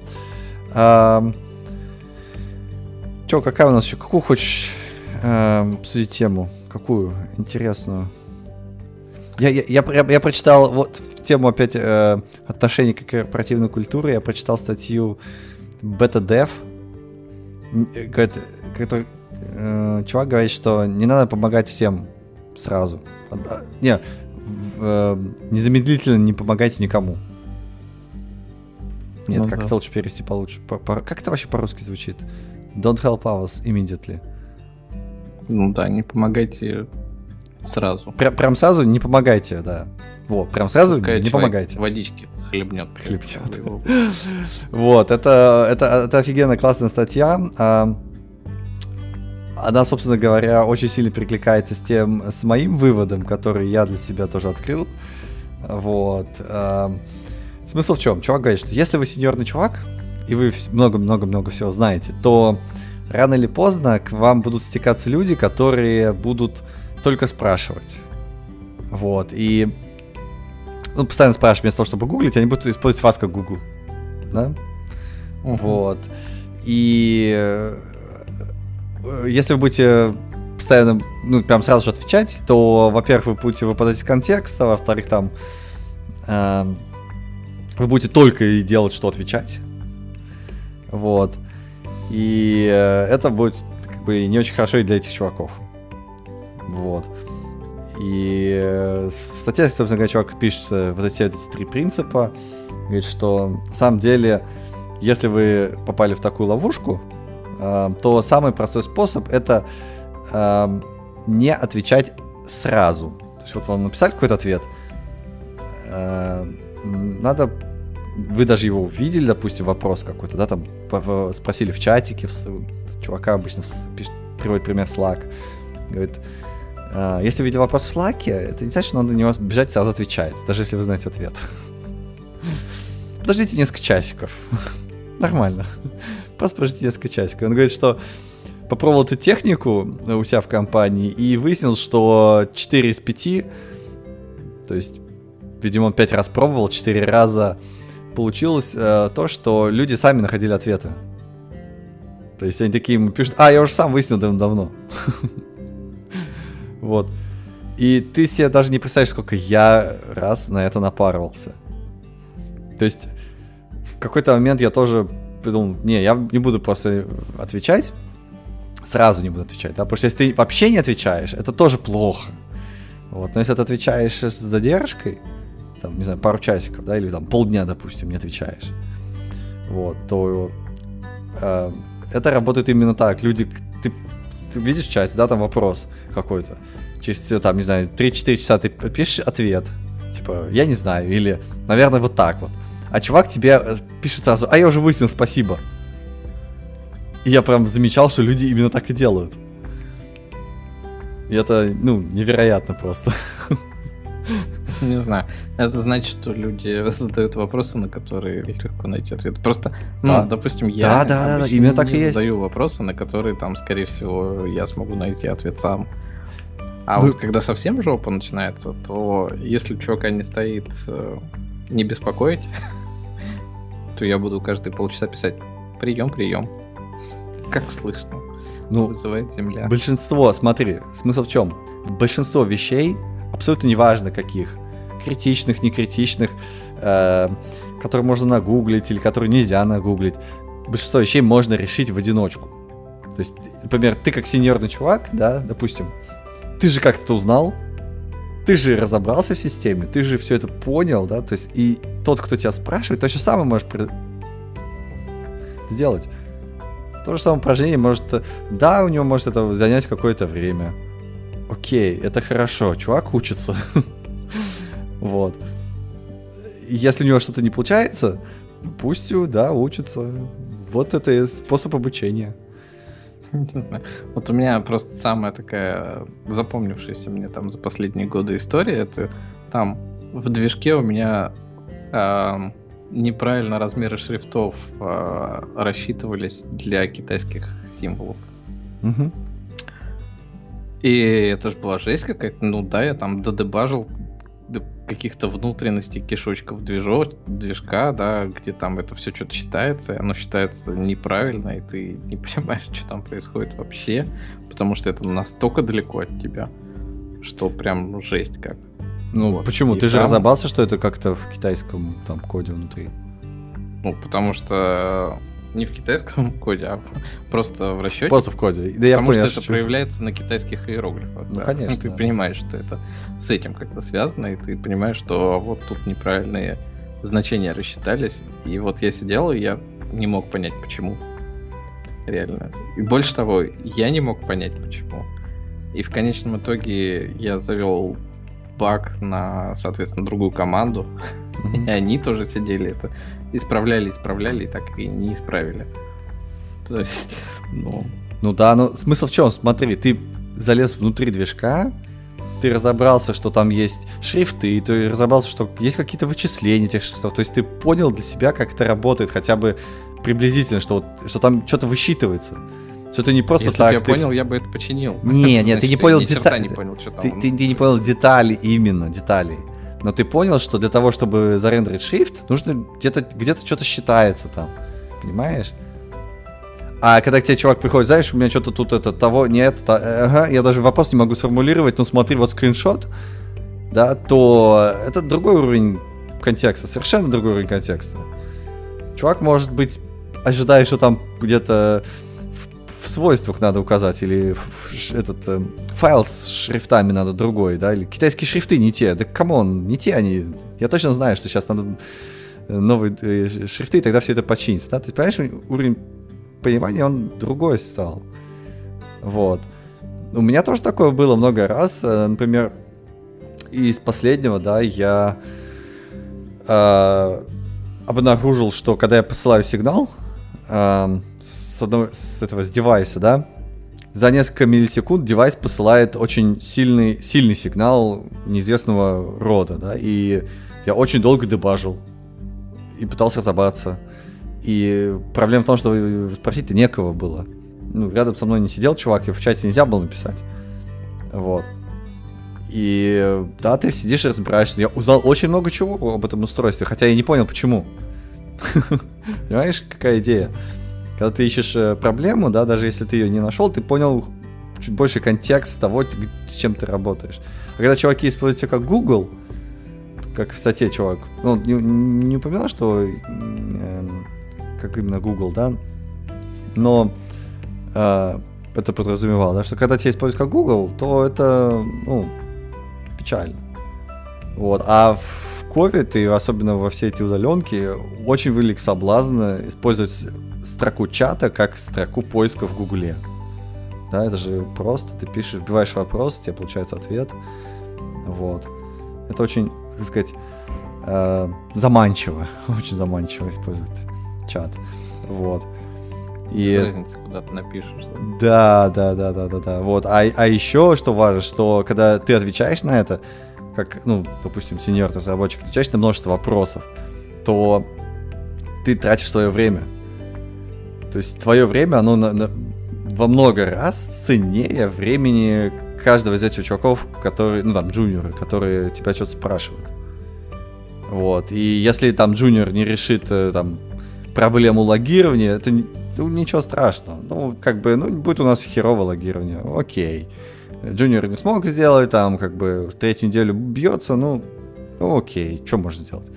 Ам, Чё, какая у нас еще? Какую хочешь эм, обсудить тему? Какую? Интересную. Я, я, я, я прочитал вот в тему опять э, отношений к корпоративной культуре, я прочитал статью М, э, который, э, чувак говорит, что не надо помогать всем сразу. А, Не, э, незамедлительно не помогайте никому. Нет, Ну как да. это лучше перевести получше? По- по- как это вообще по-русски звучит? Don't help others immediately. Ну да, не помогайте сразу. Прям, прям сразу не помогайте, да. Вот, прям сразу Пускай не помогайте. Водички хлебнет. Хлебнет. Вот, это, это, это офигенно классная статья. А, Она, собственно говоря, очень сильно перекликается с тем, с моим выводом, который я для себя тоже открыл. Вот. а, Смысл в чем? Чувак говорит, что если вы сеньорный чувак, и вы много-много-много всего знаете, то рано или поздно к вам будут стекаться люди, которые будут только спрашивать. Вот. И ну, постоянно спрашивать, вместо того, чтобы гуглить, они будут использовать вас как Google. Да? Мгм. Вот. И э, если вы будете постоянно, ну, прям сразу же отвечать, то, во-первых, вы будете выпадать из контекста, во-вторых, там эм, вы будете только и делать, что отвечать. Вот. И э, это будет как бы не очень хорошо и для этих чуваков. Вот. И э, в статье, собственно говоря, чувак пишет вот эти, эти три принципа. Говорит, что на самом деле, если вы попали в такую ловушку, э, то самый простой способ это э, не отвечать сразу. То есть вот вам написали какой-то ответ, надо вы даже его увидели, допустим, вопрос какой-то, да, там спросили в чатике, чувака обычно пишет, приводит пример Slack, говорит, «А, если увидел вопрос в Slack, это не значит, что надо на него бежать сразу отвечать, даже если вы знаете ответ. Подождите несколько часиков. Нормально. Просто подождите несколько часиков. Он говорит, что попробовал эту технику у себя в компании и выяснил, что 4 из 5, то есть, видимо, он 5 раз пробовал, 4 раза получилось э, то, что люди сами находили ответы. То есть они такие ему пишут, а, я уже сам выяснил давно. Вот. И ты себе даже не представляешь, сколько я раз на это напарывался. То есть в какой-то момент я тоже подумал, не, я не буду просто отвечать, сразу не буду отвечать, да, потому что если ты вообще не отвечаешь, это тоже плохо. Вот, но если ты отвечаешь с задержкой, там, не знаю, пару часиков, да, или там полдня, допустим, не отвечаешь, вот, то э, это работает именно так. Люди, ты, ты видишь чате, да, там вопрос какой-то, через, там, не знаю, 3-4 часа ты пишешь ответ, типа, я не знаю, или, наверное, вот так вот. А чувак тебе э, пишет сразу, а я уже выяснил, спасибо. И я прям замечал, что люди именно так и делают. И это, ну, невероятно просто. Не знаю. Это значит, что люди задают вопросы, на которые легко найти ответ. Просто, ну, Да. допустим, я Да, да, да, именно так и есть. задаю вопросы, на которые там, скорее всего, я смогу найти ответ сам. А Ну- вот когда совсем жопа начинается, то если чувака не стоит э, не беспокоить, то я буду каждые полчаса писать прием, прием. Как слышно? Ну, Вызывает земля. Большинство, смотри, смысл в чем? Большинство вещей, абсолютно неважно каких, критичных, не критичных, э, которые можно нагуглить или которые нельзя нагуглить, большинство вещей можно решить в одиночку. То есть, например, ты как сеньорный чувак, да, допустим, ты же как-то узнал, ты же разобрался в системе, ты же все это понял, да, то есть и тот, кто тебя спрашивает, то же самое можешь при... сделать. То же самое упражнение может, да, у него может это занять какое-то время. Окей, это хорошо, чувак учится. Вот. Если у него что-то не получается, пусть, да, учится. Вот это и способ обучения. Не знаю. Вот у меня просто самая такая запомнившаяся мне там за последние годы история, это там в движке у меня э, неправильно размеры шрифтов э, рассчитывались для китайских символов. Угу. И это же была жесть какая-то. Ну да, я там додебажил каких-то внутренностей кишочков движок, движка, да, где там это все что-то считается, и оно считается неправильно, и ты не понимаешь, что там происходит вообще, потому что это настолько далеко от тебя, что прям жесть как. Ну, вот. почему? И ты там... же разобрался, что это как-то в китайском там коде внутри? Ну, потому что не в китайском коде, а просто в расчете. Просто в коде. Да я Потому понял, что это проявляется на китайских иероглифах. Ну, да. конечно. Ты понимаешь, что это с этим как-то связано, и ты понимаешь, что вот тут неправильные значения рассчитались. И вот я сидел, и я не мог понять, почему. Реально. И больше того, я не мог понять, почему. И в конечном итоге я завел баг на, соответственно, другую команду. Mm-hmm. И они тоже сидели это исправляли, исправляли, и так и не исправили. То есть, ну... Ну да, но смысл в чем? Смотри, ты залез внутри движка, ты разобрался, что там есть шрифты, ты разобрался, что есть какие-то вычисления этих шрифтов. То есть ты понял для себя, как это работает, хотя бы приблизительно, что, вот, что там что-то высчитывается. Что ты не просто Если так. Если бы я понял, я бы это починил. Не, нет, ты не понял детали. Ты, ты, ты не понял детали именно, деталей но ты понял, что для того, чтобы зарендерить shift, нужно где-то где что-то считается там. Понимаешь? А когда к тебе чувак приходит, знаешь, у меня что-то тут это того, нет, то, ага, я даже вопрос не могу сформулировать, но смотри, вот скриншот, да, то это другой уровень контекста, совершенно другой уровень контекста. Чувак, может быть, ожидает, что там где-то в свойствах надо указать, или в, этот э, файл с шрифтами надо другой, да, или китайские шрифты не те, да come on, не те они. Я точно знаю, что сейчас надо э, новые э, шрифты, и тогда все это починится, да, то есть, понимаешь, уровень понимания, он другой стал, вот. У меня тоже такое было много раз, э, например, из последнего, да, я э, обнаружил, что когда я посылаю сигнал, э, с, одного, с этого с девайса, да, за несколько миллисекунд девайс посылает очень сильный, сильный сигнал неизвестного рода, да, и я очень долго дебажил и пытался разобраться. И проблема в том, что спросить-то некого было. Ну, рядом со мной не сидел чувак, и в чате нельзя было написать. Вот. И да, ты сидишь и разбираешься. Я узнал очень много чего об этом устройстве, хотя я не понял, почему. Понимаешь, какая идея? Когда ты ищешь э, проблему, да, даже если ты ее не нашел, ты понял чуть больше контекст того, чем ты работаешь. А когда чуваки используют тебя как Google, как в статье чувак, ну, не, не упоминал, что э, как именно Google, да, но э, это подразумевал, да, что когда тебя используют как Google, то это, ну, печально. Вот, а в COVID и особенно во все эти удаленки очень велик соблазн использовать строку чата как строку поиска в Гугле. Да, это же просто, ты пишешь, вбиваешь вопрос, у тебя получается ответ. Вот. Это очень, так сказать, э, заманчиво, очень заманчиво использовать чат. Вот. И... разница, куда ты напишешь. Да, да, да, да, да, да. Вот. А, а еще что важно, что когда ты отвечаешь на это, как, ну, допустим, сеньор разработчик, отвечаешь на множество вопросов, то ты тратишь свое время. То есть твое время, оно на, на, во много раз ценнее времени каждого из этих чуваков, которые, ну там, джуниоры, которые тебя что-то спрашивают. Вот. И если там джуниор не решит э, там проблему логирования, это ну, ничего страшного. Ну, как бы, ну, будет у нас херовое логирование. Окей. Джуниор не смог сделать, там, как бы, в третью неделю бьется, ну, ну окей, что можно сделать?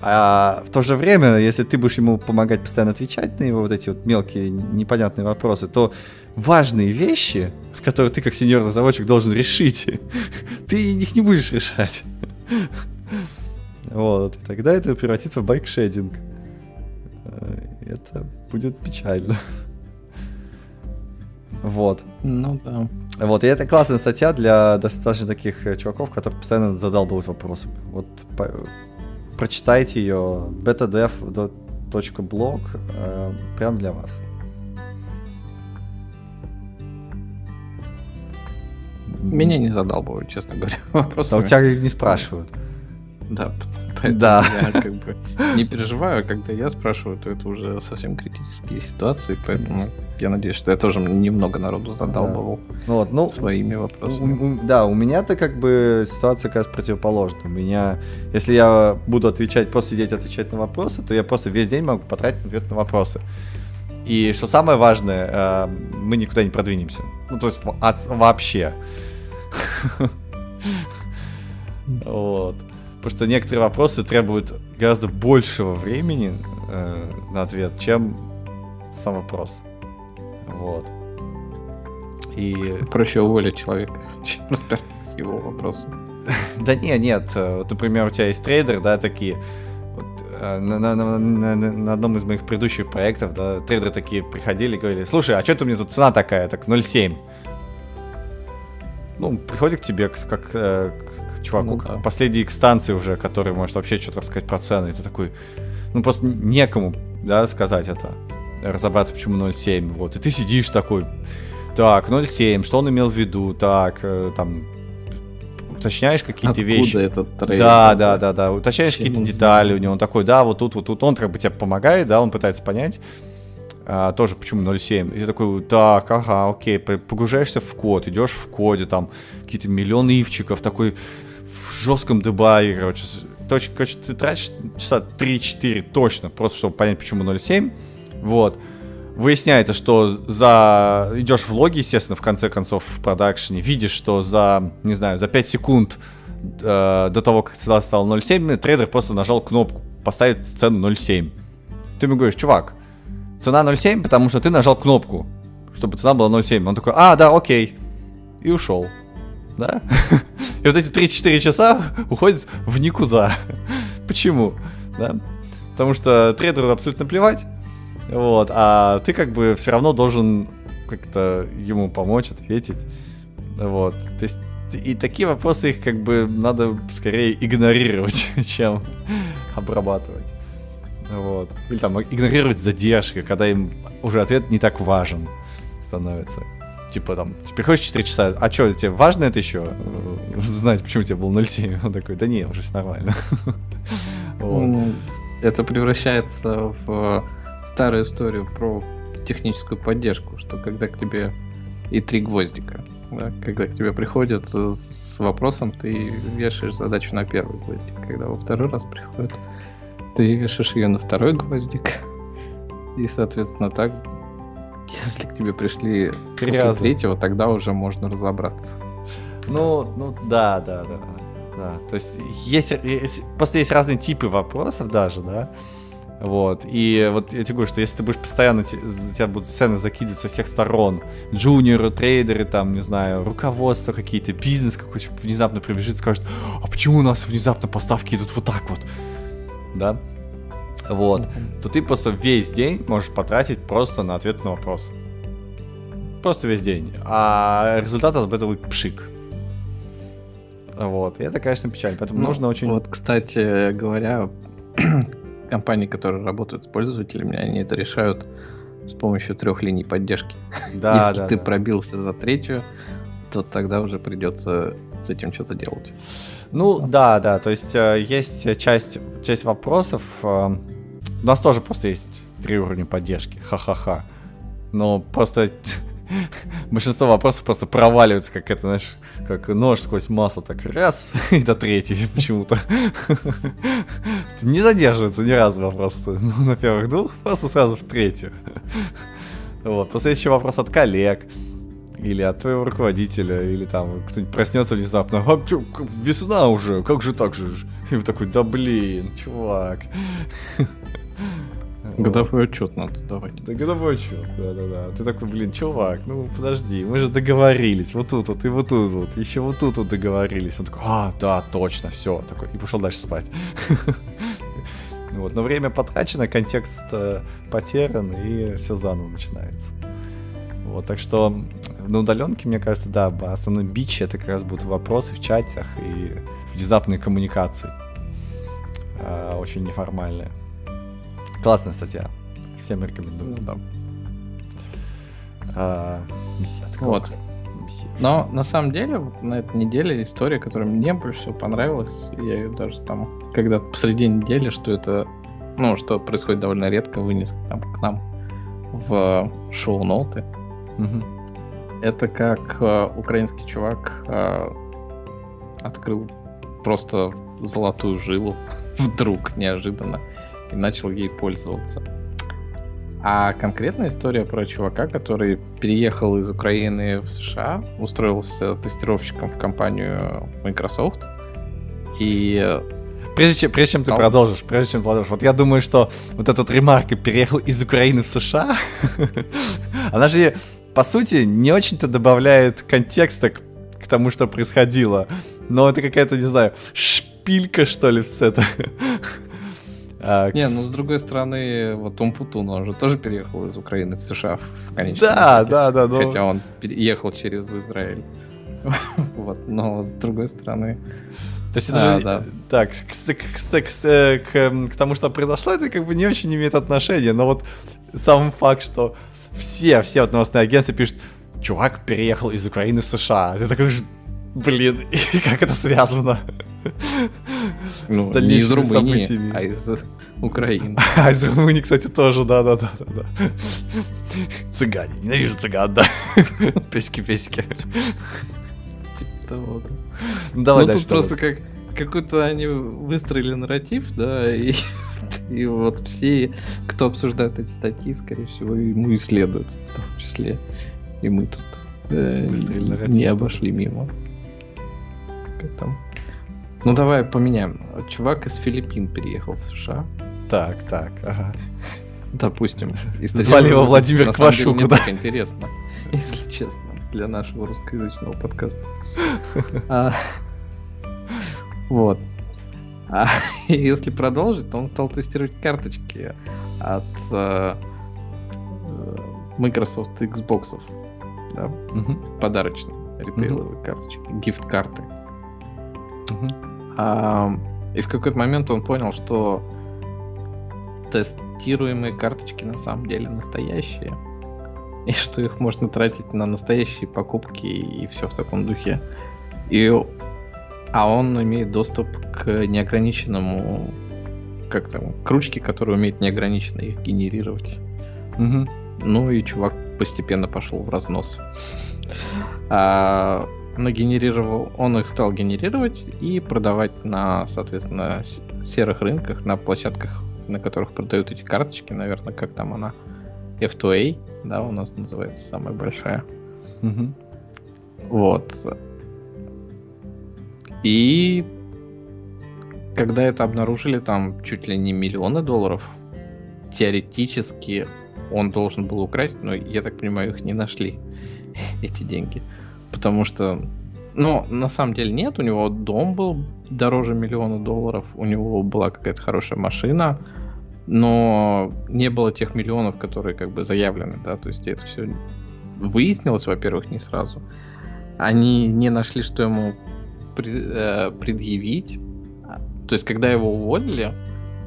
А в то же время, если ты будешь ему помогать постоянно отвечать на его вот эти вот мелкие непонятные вопросы, то важные вещи, которые ты как senior разработчик должен решить. Ты их не будешь решать. Вот, и тогда это превратится в bikeshedding. Э, это будет печально. Вот. Ну да. Вот, и это классная статья для достаточно таких э, чуваков, которые постоянно задалбывают вопросами. Вот по, прочитайте ее betadev.blog э, прям для вас. Меня не задалбывают, честно говоря, вопросы. Да у тебя не спрашивают. Да, поэтому Да. я как бы не переживаю, а когда я спрашиваю, то это уже совсем критические ситуации, поэтому я надеюсь, что я тоже немного народу задалбывал Ну Вот, ну, своими вопросами. у- Да, у меня-то как бы ситуация как раз противоположная. У меня, если я буду отвечать, просто сидеть отвечать на вопросы, то я просто весь день могу потратить ответ на вопросы. И что самое важное, э, мы никуда не продвинемся. Ну, то есть вообще. Вот. Потому что некоторые вопросы требуют гораздо большего времени э, на ответ, чем сам вопрос. Вот. И Проще уволить человека, чем разбираться с его вопросом. Да не, нет. э, Вот, например, у тебя есть трейдер, да, такие. Вот, э, на, на- на- на- одном из моих предыдущих проектов, да, трейдеры такие приходили и говорили, слушай, а что это у меня тут цена такая, так 0,7? Ну, приходит к тебе, к- как э, чуваку, Ну да. к последней инстанции уже, который может вообще что-то рассказать про цены. И ты такой, ну, просто некому, да, сказать это, разобраться, почему 0,7, вот. И ты сидишь такой, так, 0,7, что он имел в виду, так, э, там, уточняешь какие-то Откуда вещи. этот трейд? Да, да, да, да. Уточняешь какие-то детали у него. Он такой, да, вот тут, вот тут. Он как бы тебе помогает, да, он пытается понять. а, тоже почему 0.7. И ты такой, так, ага, окей, погружаешься в код, идешь в коде, там какие-то миллионы ивчиков, такой в жестком дебаге, короче. точ- Короче, ты тратишь часа 3-4 точно, просто чтобы понять, почему 0.7. Вот. Выясняется, что за... Идешь в логи, естественно, в конце концов, в продакшене, видишь, что за, не знаю, за 5 секунд э, до того, как цена стала 0.7, трейдер просто нажал кнопку поставить цену 0.7. Ты ему говоришь, чувак, цена 0.7, потому что ты нажал кнопку, чтобы цена была 0.7. Он такой, а, да, окей. И ушел. Да? И вот эти 3-4 часа уходят в никуда. Почему? Да? Потому что трейдеру абсолютно плевать. Вот, а ты как бы все равно должен как-то ему помочь, ответить. Вот. То есть и такие вопросы их как бы надо скорее игнорировать, чем обрабатывать. Вот. Или там игнорировать задержки, когда им уже ответ не так важен становится. Типа там, приходишь 4 часа, а что, тебе важно это еще? Э, Знать, почему у тебя был 0,7? Он такой, да не, уже нормально. Ну, Это превращается в старую историю про техническую поддержку, что когда к тебе и три гвоздика, да, когда к тебе приходят с вопросом, ты вешаешь задачу на первый гвоздик. Когда во второй раз приходит, ты вешаешь ее на второй гвоздик. И, соответственно, так, если к тебе пришли Три после третьего, тогда уже можно разобраться. Ну, ну да, да, да. Да, то есть есть, есть- просто есть разные типы вопросов даже, да. Вот, и вот я тебе говорю, что если ты будешь постоянно, тебя будут постоянно закидывать со всех сторон, джуниоры, трейдеры, там, не знаю, руководство какие-то, бизнес какой-то внезапно прибежит и скажет, а почему у нас внезапно поставки идут вот так вот, да, вот, то ты просто весь день можешь потратить просто на ответ на вопрос. Просто весь день. А результат от этого будет пшик. Вот. И это, конечно, печаль. Поэтому Ну, нужно очень... Вот, кстати говоря, компании, которые работают с пользователями, они это решают с помощью трех линий поддержки. Да, Если да, ты да. пробился за третью, то тогда уже придется с этим что-то делать. Ну, да, да. То есть э, есть часть, часть вопросов. э, У нас тоже просто есть три уровня поддержки. Ха-ха-ха. Но просто большинство вопросов просто проваливается, как это, знаешь, как нож сквозь масло, так раз, и до третьей почему-то. Не задерживается ни разу вопрос ну, на первых двух, просто сразу в третью. Вот. После еще вопрос от коллег, или от твоего руководителя, или там кто-нибудь проснется внезапно, а чё, весна уже, как же так же? И вы такой, да блин, чувак. Годовой отчет надо давать. Да, годовой отчет, да-да-да. Ты такой, блин, чувак, ну подожди, мы же договорились, вот тут вот и вот тут вот, еще вот тут вот договорились. Он такой, а, да, точно, все, такой, и пошел дальше спать. Вот, но время потрачено, контекст э, потерян, и все заново начинается. Вот, так что на удаленке, мне кажется, да, основной бич это как раз будут вопросы в чатах и внезапной коммуникации. Э, очень неформальная. Классная статья. Всем рекомендую. Ну, да. А, вот. Мессия. Но на самом деле, на этой неделе история, которая мне больше всего понравилась, я ее даже там, когда посреди недели, что это, ну, что происходит довольно редко, вынес там к нам в шоу-ноты. Угу. Это как э, украинский чувак э, открыл просто золотую жилу вдруг, неожиданно, и начал ей пользоваться. А конкретная история про чувака, который переехал из Украины в США, устроился тестировщиком в компанию Microsoft и Прежде чем, прежде чем Стал... ты продолжишь, прежде чем продолжишь, вот я думаю, что вот этот ремарка переехал из Украины в США, она же, по сути, не очень-то добавляет контекста к, к тому, что происходило. Но это какая-то, не знаю, шпилька, что ли, с это. А, не, ну с другой стороны, вот Том Путун, он же тоже переехал из Украины в США в конечном Да, да, да. Но... Хотя он переехал через Израиль. вот, но с другой стороны... То есть это а, же, да. так, к, к, к, к, к тому, что произошло, это как бы не очень имеет отношения, но вот сам факт, что все, все вот новостные агентства пишут, чувак переехал из Украины в США. Ты такой, блин, как это связано? Ну, не из Румынии, событиями. а из Украины. А из Румынии, кстати, тоже, да-да-да. да. Цыгане, ненавижу цыган, да. Пески-пески. Типа того, да. Давай ну, дальше. тут просто как какой-то они выстроили нарратив, да, и, и вот все, кто обсуждает эти статьи, скорее всего, ему исследуют, в том числе и мы тут э, не обошли мимо. Как там? Ну давай поменяем. Чувак из Филиппин переехал в США. Так, так, ага. Допустим. Звали его Владимир Квашук, да? так интересно, если честно, для нашего русскоязычного подкаста. Вот. А если продолжить, то он стал тестировать карточки от э, Microsoft Xbox. Да? Угу. Подарочные ритейловые угу. карточки, гифт-карты. Угу. А, и в какой-то момент он понял, что тестируемые карточки на самом деле настоящие. И что их можно тратить на настоящие покупки и все в таком духе. И, а он имеет доступ к неограниченному как там, к ручке, которая умеет неограниченно их генерировать. Угу. Ну и чувак постепенно пошел в разнос. А, нагенерировал, он их стал генерировать и продавать на, соответственно, серых рынках, на площадках, на которых продают эти карточки, наверное, как там она, F2A, да, у нас называется самая большая. Угу. Вот. И когда это обнаружили, там чуть ли не миллионы долларов, теоретически он должен был украсть, но я так понимаю, их не нашли, эти деньги. Потому что, ну, на самом деле нет, у него дом был дороже миллиона долларов, у него была какая-то хорошая машина, но не было тех миллионов, которые как бы заявлены, да, то есть это все выяснилось, во-первых, не сразу. Они не нашли, что ему предъявить. То есть, когда его уволили,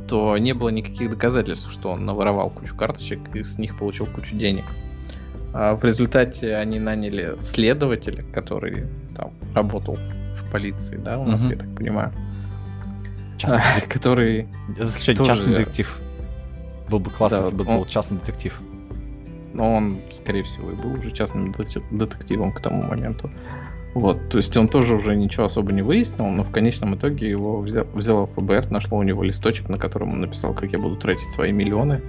то не было никаких доказательств, что он наворовал кучу карточек и с них получил кучу денег. А в результате они наняли следователя, который там работал в полиции, да, у нас, угу. я так понимаю. Частный а, который... Тоже... частный детектив. Был бы классно, да, если бы он... был частный детектив. Но он, скорее всего, и был уже частным детективом к тому моменту. Вот, то есть он тоже уже ничего особо не выяснил, но в конечном итоге его взял, взяло ФБР, нашло у него листочек, на котором он написал, как я буду тратить свои миллионы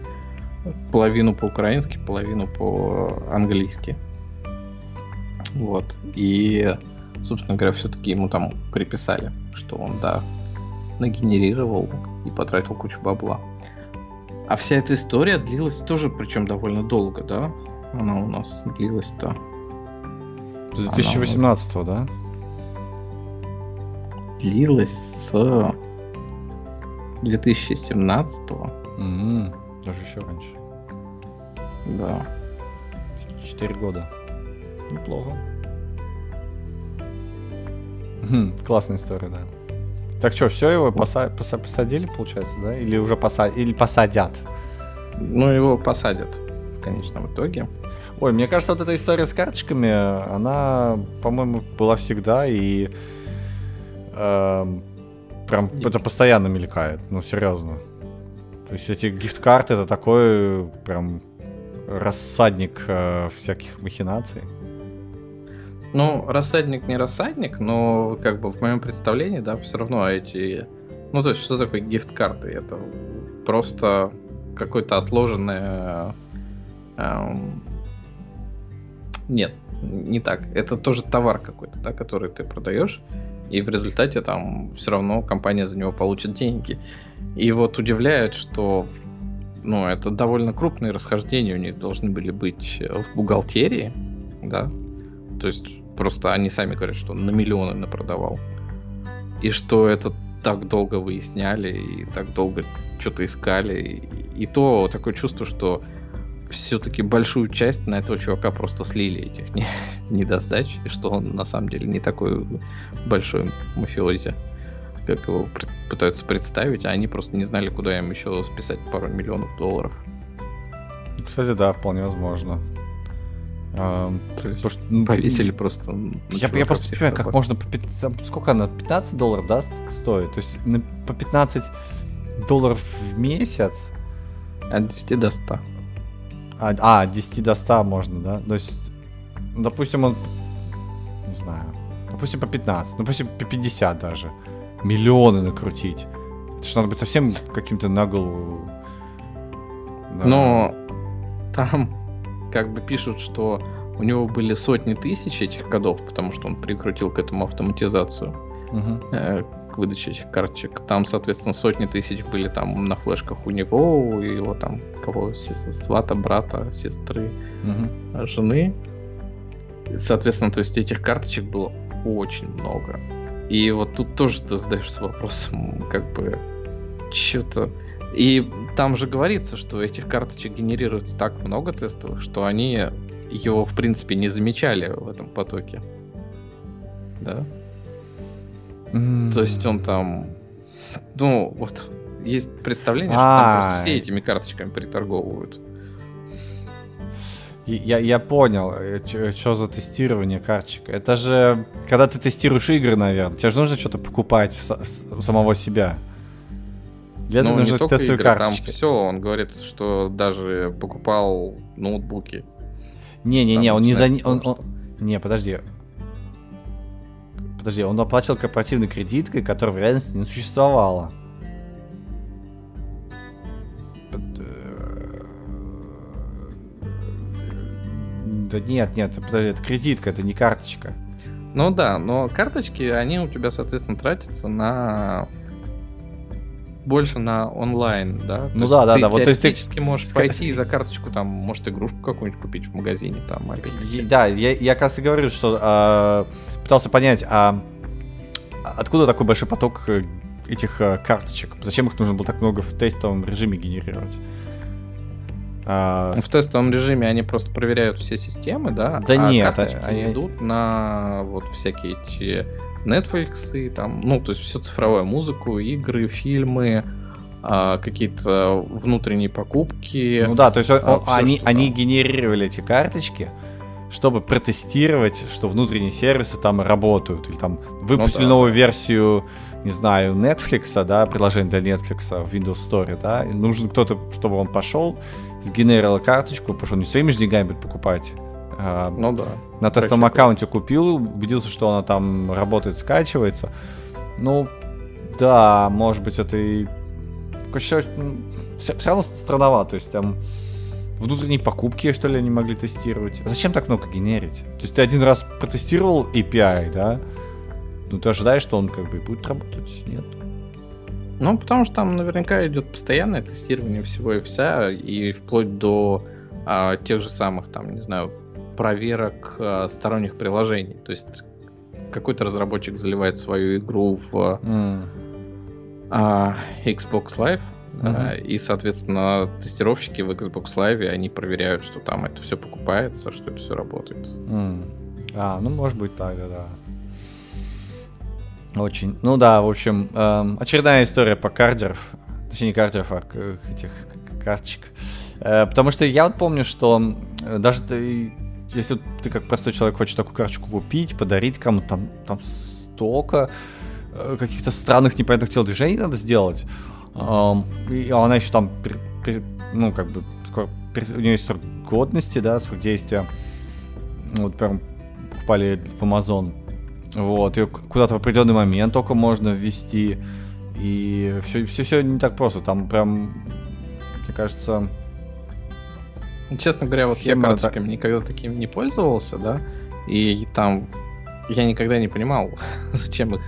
половину по-украински, половину по-английски. Вот. И, собственно говоря, все-таки ему там приписали, что он, да, нагенерировал и потратил кучу бабла. А вся эта история длилась тоже, причем довольно долго, да? Она у нас длилась-то. С 2018, да? Длилась с 2017. Mm-hmm. Даже еще раньше. Да. Четыре года. Неплохо. Хм, классная история, да. Так что, все его поса- поса- посадили, получается, да? Или уже поса- или посадят? Ну, его посадят в конечном итоге. Ой, мне кажется, вот эта история с карточками, она, по-моему, была всегда и э, прям это постоянно мелькает, ну серьезно. То есть эти гифт-карты это такой прям рассадник э, всяких махинаций. Ну, рассадник не рассадник, но как бы в моем представлении, да, все равно эти... Ну, то есть, что такое гифт-карты? Это просто какое-то отложенное... Эм... Нет, не так. Это тоже товар какой-то, да, который ты продаешь, и в результате там все равно компания за него получит деньги. И вот удивляет, что ну, это довольно крупные расхождения у них должны были быть в бухгалтерии, да, то есть Просто они сами говорят, что на миллионы напродавал. И что это так долго выясняли, и так долго что-то искали. И, и то такое чувство, что все-таки большую часть на этого чувака просто слили этих не, недосдач, и что он на самом деле не такой большой мафиози, как его пытаются представить, а они просто не знали, куда им еще списать пару миллионов долларов. Кстати, да, вполне возможно. А, То есть что, ну, повесили просто. Я, я просто понимаю, как можно по там, сколько она 15 долларов, да, стоит? То есть на, по 15 долларов в месяц. От 10 до 100. А, а, от 10 до 100 можно, да? То есть, ну, допустим, он, не знаю, допустим, по 15, ну, допустим, по 50 даже. Миллионы накрутить. Это же надо быть совсем каким-то на голову. Да. Но там как бы пишут, что у него были сотни тысяч этих кодов, потому что он прикрутил к этому автоматизацию uh-huh. К выдаче этих карточек. Там, соответственно, сотни тысяч были там на флешках у него, у его там кого свата, брата, сестры, uh-huh. жены. Соответственно, то есть этих карточек было очень много. И вот тут тоже ты задаешься вопросом, как бы, что-то и там же говорится, что этих карточек генерируется так много тестовых, что они его, в принципе, не замечали в этом потоке. Да? Mm. То есть он там... Ну, вот, есть представление, что там просто все этими карточками приторговывают. Я, я понял, что за тестирование карточек. Это же, когда ты тестируешь игры, наверное, тебе же нужно что-то покупать с самого себя. Для ну, не только игры, карточки. там все, он говорит, что даже покупал ноутбуки. Не-не-не, он не за... Он, он... Не, подожди. Подожди, он оплатил корпоративной кредиткой, которая в реальности не существовала. Да нет, нет, подожди, это кредитка, это не карточка. Ну да, но карточки, они у тебя, соответственно, тратятся на больше на онлайн, да? Ну да, да, да. Вот то есть ты можешь пойти за карточку, там, может, игрушку какую-нибудь купить в магазине, там, опять. Да, я, я как раз и говорю, что э, пытался понять, а откуда такой большой поток э, этих э, карточек? Зачем их нужно было так много в тестовом режиме генерировать? А, в тестовом режиме они просто проверяют все системы, да? Да а нет, они идут на вот всякие эти Netflix, и там, ну, то есть все цифровое, музыку, игры, фильмы, а, какие-то внутренние покупки. Ну да, то есть а, все, они, они генерировали эти карточки, чтобы протестировать, что внутренние сервисы там работают. Или там выпустили ну, да. новую версию, не знаю, Netflix, да, приложение для Netflix в Windows Store, да, и нужен кто-то, чтобы он пошел, сгенерировал карточку, потому что он не своими же деньгами будет покупать ну да. На тестовом аккаунте купил, убедился, что она там работает, скачивается. Ну, да, может быть, это и... Все, все, все равно странновато, то есть там внутренние покупки, что ли, они могли тестировать. А зачем так много генерить? То есть ты один раз протестировал API, да? Ну ты ожидаешь, что он как бы будет работать, нет? Ну, потому что там наверняка идет постоянное тестирование всего и вся, и вплоть до а, тех же самых, там, не знаю, проверок а, сторонних приложений. То есть какой-то разработчик заливает свою игру в mm. а, Xbox Live, mm-hmm. и, соответственно, тестировщики в Xbox Live, они проверяют, что там это все покупается, что это все работает. Mm. А, ну, может быть так, да, да. Очень. Ну да, в общем, эм, очередная история по кардеров. Точнее, не кардеров, а этих карточек. Э, потому что я вот помню, что даже ты, если ты как простой человек хочешь такую карточку купить, подарить кому-то, там, там столько э, каких-то странных непонятных телодвижений надо сделать. И она еще там, ну, как бы, у нее есть срок годности, да, срок действия. Вот прям покупали в Amazon. Вот, ее куда-то в определенный момент только можно ввести. И все, все, все не так просто. Там прям, мне кажется... Ну, честно говоря, вот я карточками так... никогда таким не пользовался, да, и там я никогда не понимал, зачем их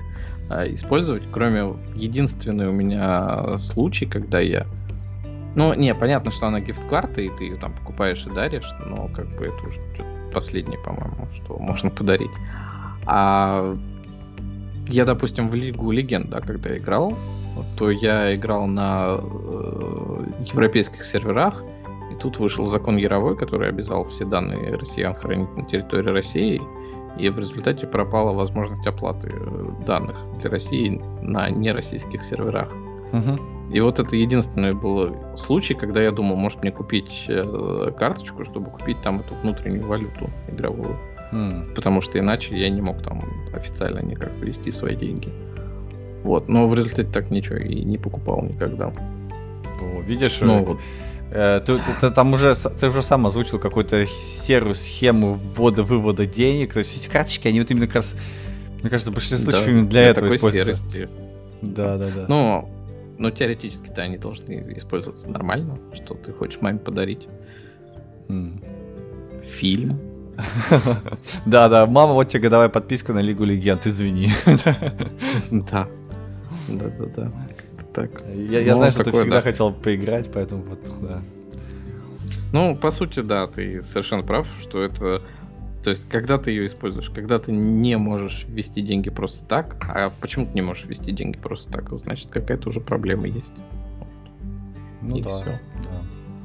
а, использовать, кроме единственный у меня случай, когда я ну, не, понятно, что она гифт-карта, и ты ее там покупаешь и даришь, но как бы это уже последнее, по-моему, что можно подарить. А я, допустим, в Лигу Легенд, да, когда играл, то я играл на э, европейских серверах, тут вышел закон Яровой, который обязал все данные россиян хранить на территории России, и в результате пропала возможность оплаты э, данных для России на нероссийских серверах. Угу. И вот это единственный был случай, когда я думал, может мне купить э, карточку, чтобы купить там эту внутреннюю валюту игровую. Mm. Потому что иначе я не мог там официально никак ввести свои деньги. Вот, но в результате так ничего и не покупал никогда. Видишь, ну, вот. Э, ты, ты, ты там уже ты уже сам озвучил какую-то серую схему ввода-вывода денег. То есть эти карточки, они вот именно как раз, мне кажется, в большинстве да, случаев для, этого используются. Серости. Да, да, да. Ну, но теоретически-то они должны использоваться нормально, что ты хочешь маме подарить. Mm. Фильм Да, да, мама, вот тебе годовая подписка на Лигу Легенд, извини. Да. Да, да, да. Так. Я, я ну, знаю, что ты всегда да. хотел поиграть, поэтому вот, да. Ну, по сути, да, ты совершенно прав, что это... То есть, когда ты ее используешь, когда ты не можешь ввести деньги просто так, а почему ты не можешь ввести деньги просто так, значит, какая-то уже проблема есть. Ну И да, все. да.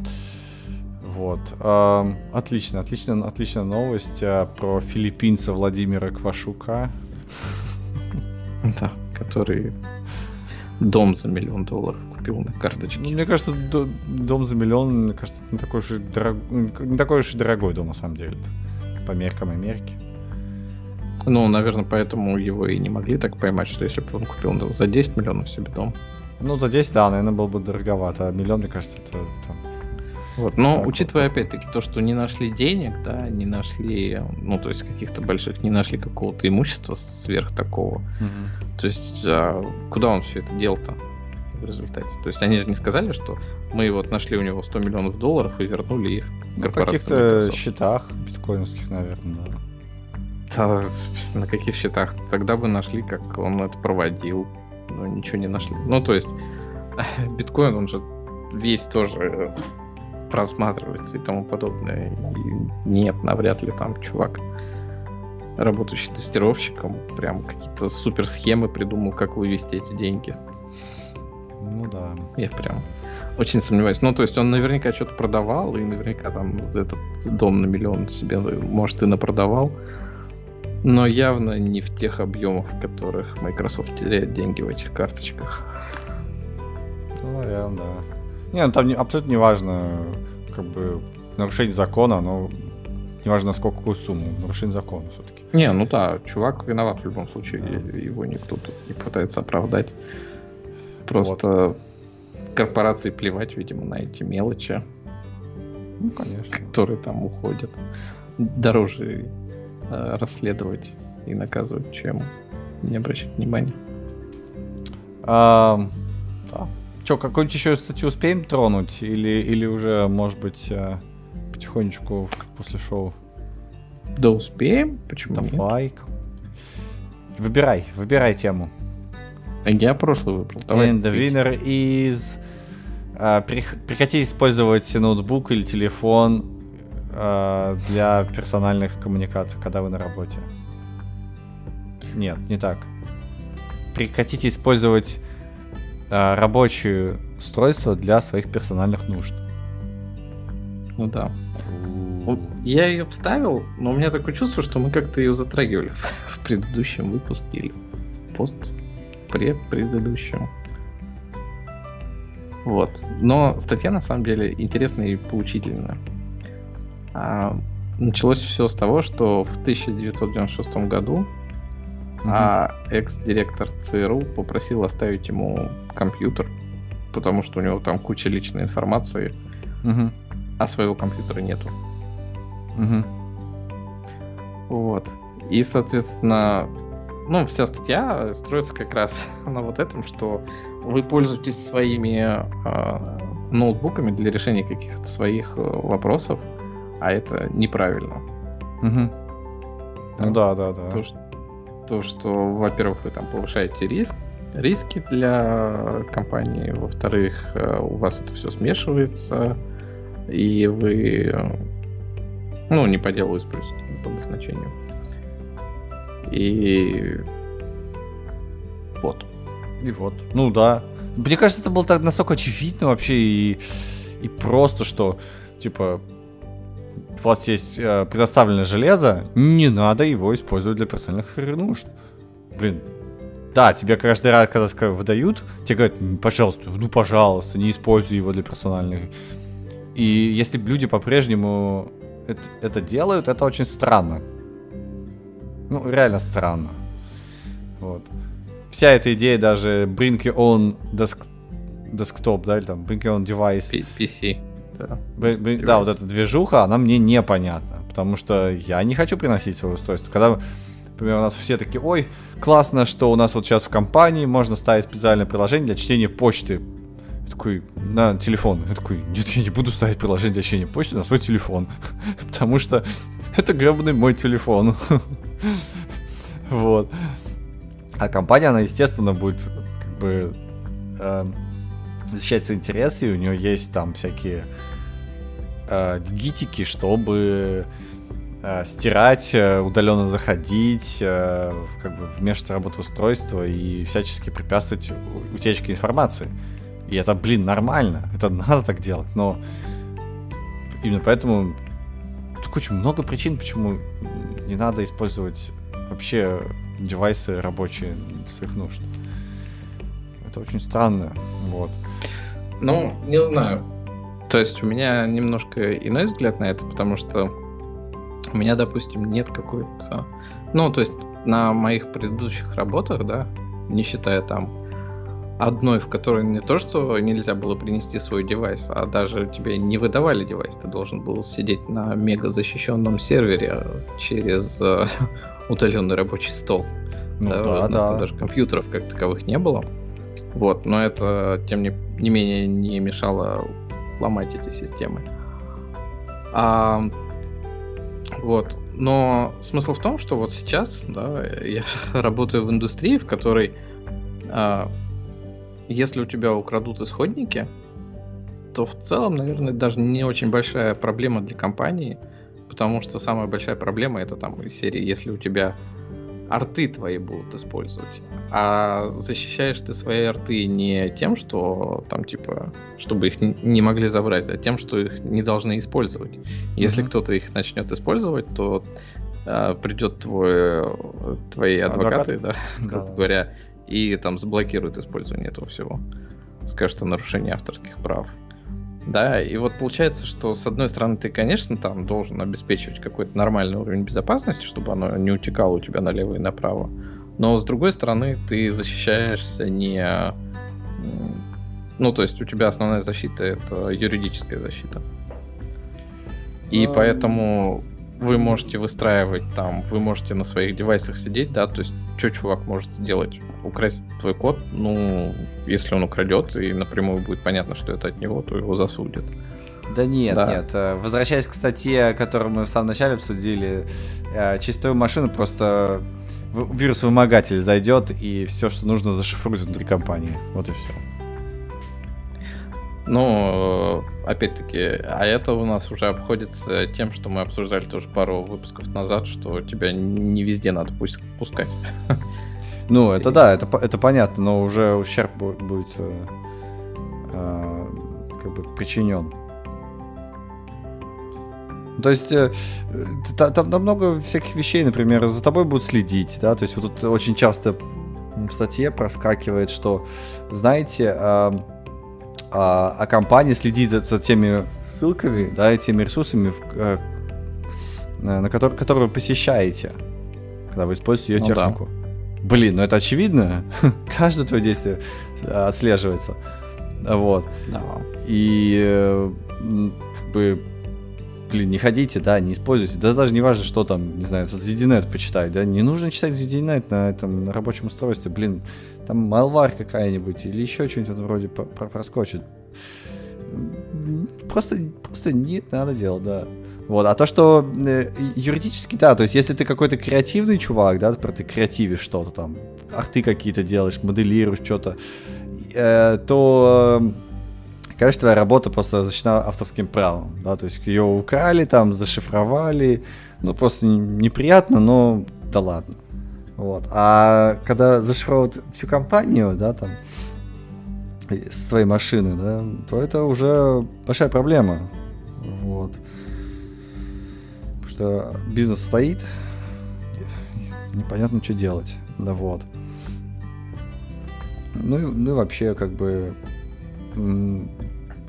Вот. Э, отлично, отлично, отличная новость э, про филиппинца Владимира Квашука. Да, который дом за миллион долларов купил на карточке. Ну, мне кажется, дом за миллион, мне кажется, не такой уж и, дорог... не такой уж и дорогой дом на самом деле. По меркам Америки. Ну, наверное, поэтому его и не могли так поймать, что если бы он купил за 10 миллионов себе дом. Ну, за 10, да, наверное, был бы дороговато. А миллион, мне кажется, это там, вот. Но так учитывая вот. опять-таки то, что не нашли денег, да, не нашли, ну, то есть каких-то больших, не нашли какого-то имущества сверх такого. Угу. То есть а, куда он все это дел-то в результате? То есть они же не сказали, что мы вот нашли у него 100 миллионов долларов и вернули их На каких-то счетах биткоиновских, наверное, да. Да, на каких счетах? Тогда бы нашли, как он это проводил. Но ничего не нашли. Ну, то есть, биткоин, он же весь тоже просматривается и тому подобное. И нет, навряд ли там чувак, работающий тестировщиком, прям какие-то супер схемы придумал, как вывести эти деньги. Ну да. Я прям очень сомневаюсь. Ну, то есть он наверняка что-то продавал, и наверняка там этот дом на миллион себе, может, и напродавал. Но явно не в тех объемах, в которых Microsoft теряет деньги в этих карточках. Ну, наверное, да. Не, ну там не, абсолютно не важно, как бы, нарушение закона, но не важно, сколько какую сумму, нарушение закона все-таки. Не, ну да, чувак виноват в любом случае, да. его никто тут не пытается оправдать. Просто вот. корпорации плевать, видимо, на эти мелочи. Ну, конечно. Которые там уходят. Дороже э, расследовать и наказывать, чем не обращать внимания. Да, Че, какую-нибудь еще статью успеем тронуть? Или, или уже, может быть, э, потихонечку после шоу? Да успеем, почему Давай. Нет? Выбирай, выбирай тему. Я прошлый выбрал. Давай. And the winner is... Uh, использовать ноутбук или телефон uh, для персональных коммуникаций, когда вы на работе. Нет, не так. Прекратите использовать uh, рабочие устройства для своих персональных нужд. Ну да. Я ее вставил, но у меня такое чувство, что мы как-то ее затрагивали в предыдущем выпуске или пост предыдущем. Вот. Но статья на самом деле интересная и поучительная. А, началось все с того, что в 1996 году угу. а экс-директор ЦРУ попросил оставить ему компьютер, потому что у него там куча личной информации, угу. а своего компьютера нету. Угу. Вот. И, соответственно, ну, вся статья строится как раз на вот этом, что вы пользуетесь своими э, ноутбуками для решения каких-то своих э, вопросов, а это неправильно. Угу. Ну да, да, да. То, что, то, что во-первых, вы там повышаете риск, риски для компании, во-вторых, э, у вас это все смешивается, и вы ну, не по делу используете, по назначению. И вот. И вот. Ну да. Мне кажется, это было так настолько очевидно вообще и, и просто, что типа у вас есть э, предоставленное железо, не надо его использовать для персональных нужд. Блин, да, тебе каждый раз, когда выдают, тебе говорят, пожалуйста, ну пожалуйста, не используй его для персональных. И если люди по-прежнему это, это делают, это очень странно. Ну, реально странно. Вот. Вся эта идея даже bring your own desk, desktop, да, или там bring your own device. PC. Да. Bring, bring, да, вот эта движуха, она мне непонятна, потому что я не хочу приносить свое устройство. Когда, например, у нас все такие, ой, классно, что у нас вот сейчас в компании можно ставить специальное приложение для чтения почты. Я такой, на телефон. Я такой, нет, я не буду ставить приложение для чтения почты на свой телефон, потому что это гребаный мой телефон. Вот. А компания, она, естественно, будет как бы э, защищать свои интересы, и у нее есть там всякие э, гитики, чтобы э, стирать, э, удаленно заходить, э, как бы вмешиваться в работу устройства и всячески препятствовать утечке информации. И это, блин, нормально. Это надо так делать, но именно поэтому очень много причин, почему не надо использовать вообще девайсы рабочие своих нужд. Это очень странно, вот. Ну, не знаю. То есть у меня немножко иной взгляд на это, потому что у меня, допустим, нет какой-то... Ну, то есть на моих предыдущих работах, да, не считая там одной, в которой не то, что нельзя было принести свой девайс, а даже тебе не выдавали девайс. Ты должен был сидеть на мега защищенном сервере через э, удаленный рабочий стол. Ну, да, да, у нас да. даже компьютеров как таковых не было. Вот, но это, тем не, не менее, не мешало ломать эти системы. А, вот. Но смысл в том, что вот сейчас, да, я работаю в индустрии, в которой а, если у тебя украдут исходники, то в целом, наверное, даже не очень большая проблема для компании, потому что самая большая проблема это там из серии, если у тебя арты твои будут использовать. А защищаешь ты свои арты не тем, что там типа, чтобы их не могли забрать, а тем, что их не должны использовать. Если mm-hmm. кто-то их начнет использовать, то а, придет твой, твои адвокаты, Адвокат? да, грубо да. говоря, и там заблокируют использование этого всего. Скажут о нарушении авторских прав. Да, и вот получается, что с одной стороны ты, конечно, там должен обеспечивать какой-то нормальный уровень безопасности, чтобы оно не утекало у тебя налево и направо. Но с другой стороны ты защищаешься не... Ну, то есть у тебя основная защита это юридическая защита. И поэтому вы можете выстраивать там, вы можете на своих девайсах сидеть, да, то есть что чувак может сделать? Украсть твой код, ну, если он украдет и напрямую будет понятно, что это от него, то его засудят. Да нет, да. нет. Э, возвращаясь к статье, которую мы в самом начале обсудили, э, чистую машину просто вирус-вымогатель зайдет и все, что нужно, зашифрует внутри компании. Вот и все. Ну, опять-таки, а это у нас уже обходится тем, что мы обсуждали тоже пару выпусков назад, что тебя не везде надо пускать. Ну, это да, это, это понятно, но уже ущерб будет э, э, как бы причинен. То есть э, там, там много всяких вещей, например, за тобой будут следить, да, то есть вот тут очень часто в статье проскакивает, что, знаете, э, а, а компания следит за, за теми ссылками, да, и теми ресурсами, в, э, на которые, которые вы посещаете, когда вы используете ее ну, технику. Да. Блин, ну это очевидно. Каждое твое действие отслеживается. Вот. Да. И э, как бы блин, не ходите, да, не используйте. Да даже не важно, что там, не знаю, ZDNet почитать, да, не нужно читать ZDNet на этом на рабочем устройстве, блин, там malware какая-нибудь или еще что-нибудь вроде проскочит. Просто, просто не надо делать, да. Вот, а то, что э, юридически, да, то есть если ты какой-то креативный чувак, да, ты креативишь что-то там, арты какие-то делаешь, моделируешь что-то, э, то э, конечно, твоя работа просто защищена авторским правом, да, то есть ее украли, там, зашифровали, ну, просто неприятно, но да ладно. Вот. А когда зашифровывают всю компанию, да, там, с твоей машины, да, то это уже большая проблема. Вот. Потому что бизнес стоит, непонятно, что делать. Да вот. Ну, ну и вообще, как бы,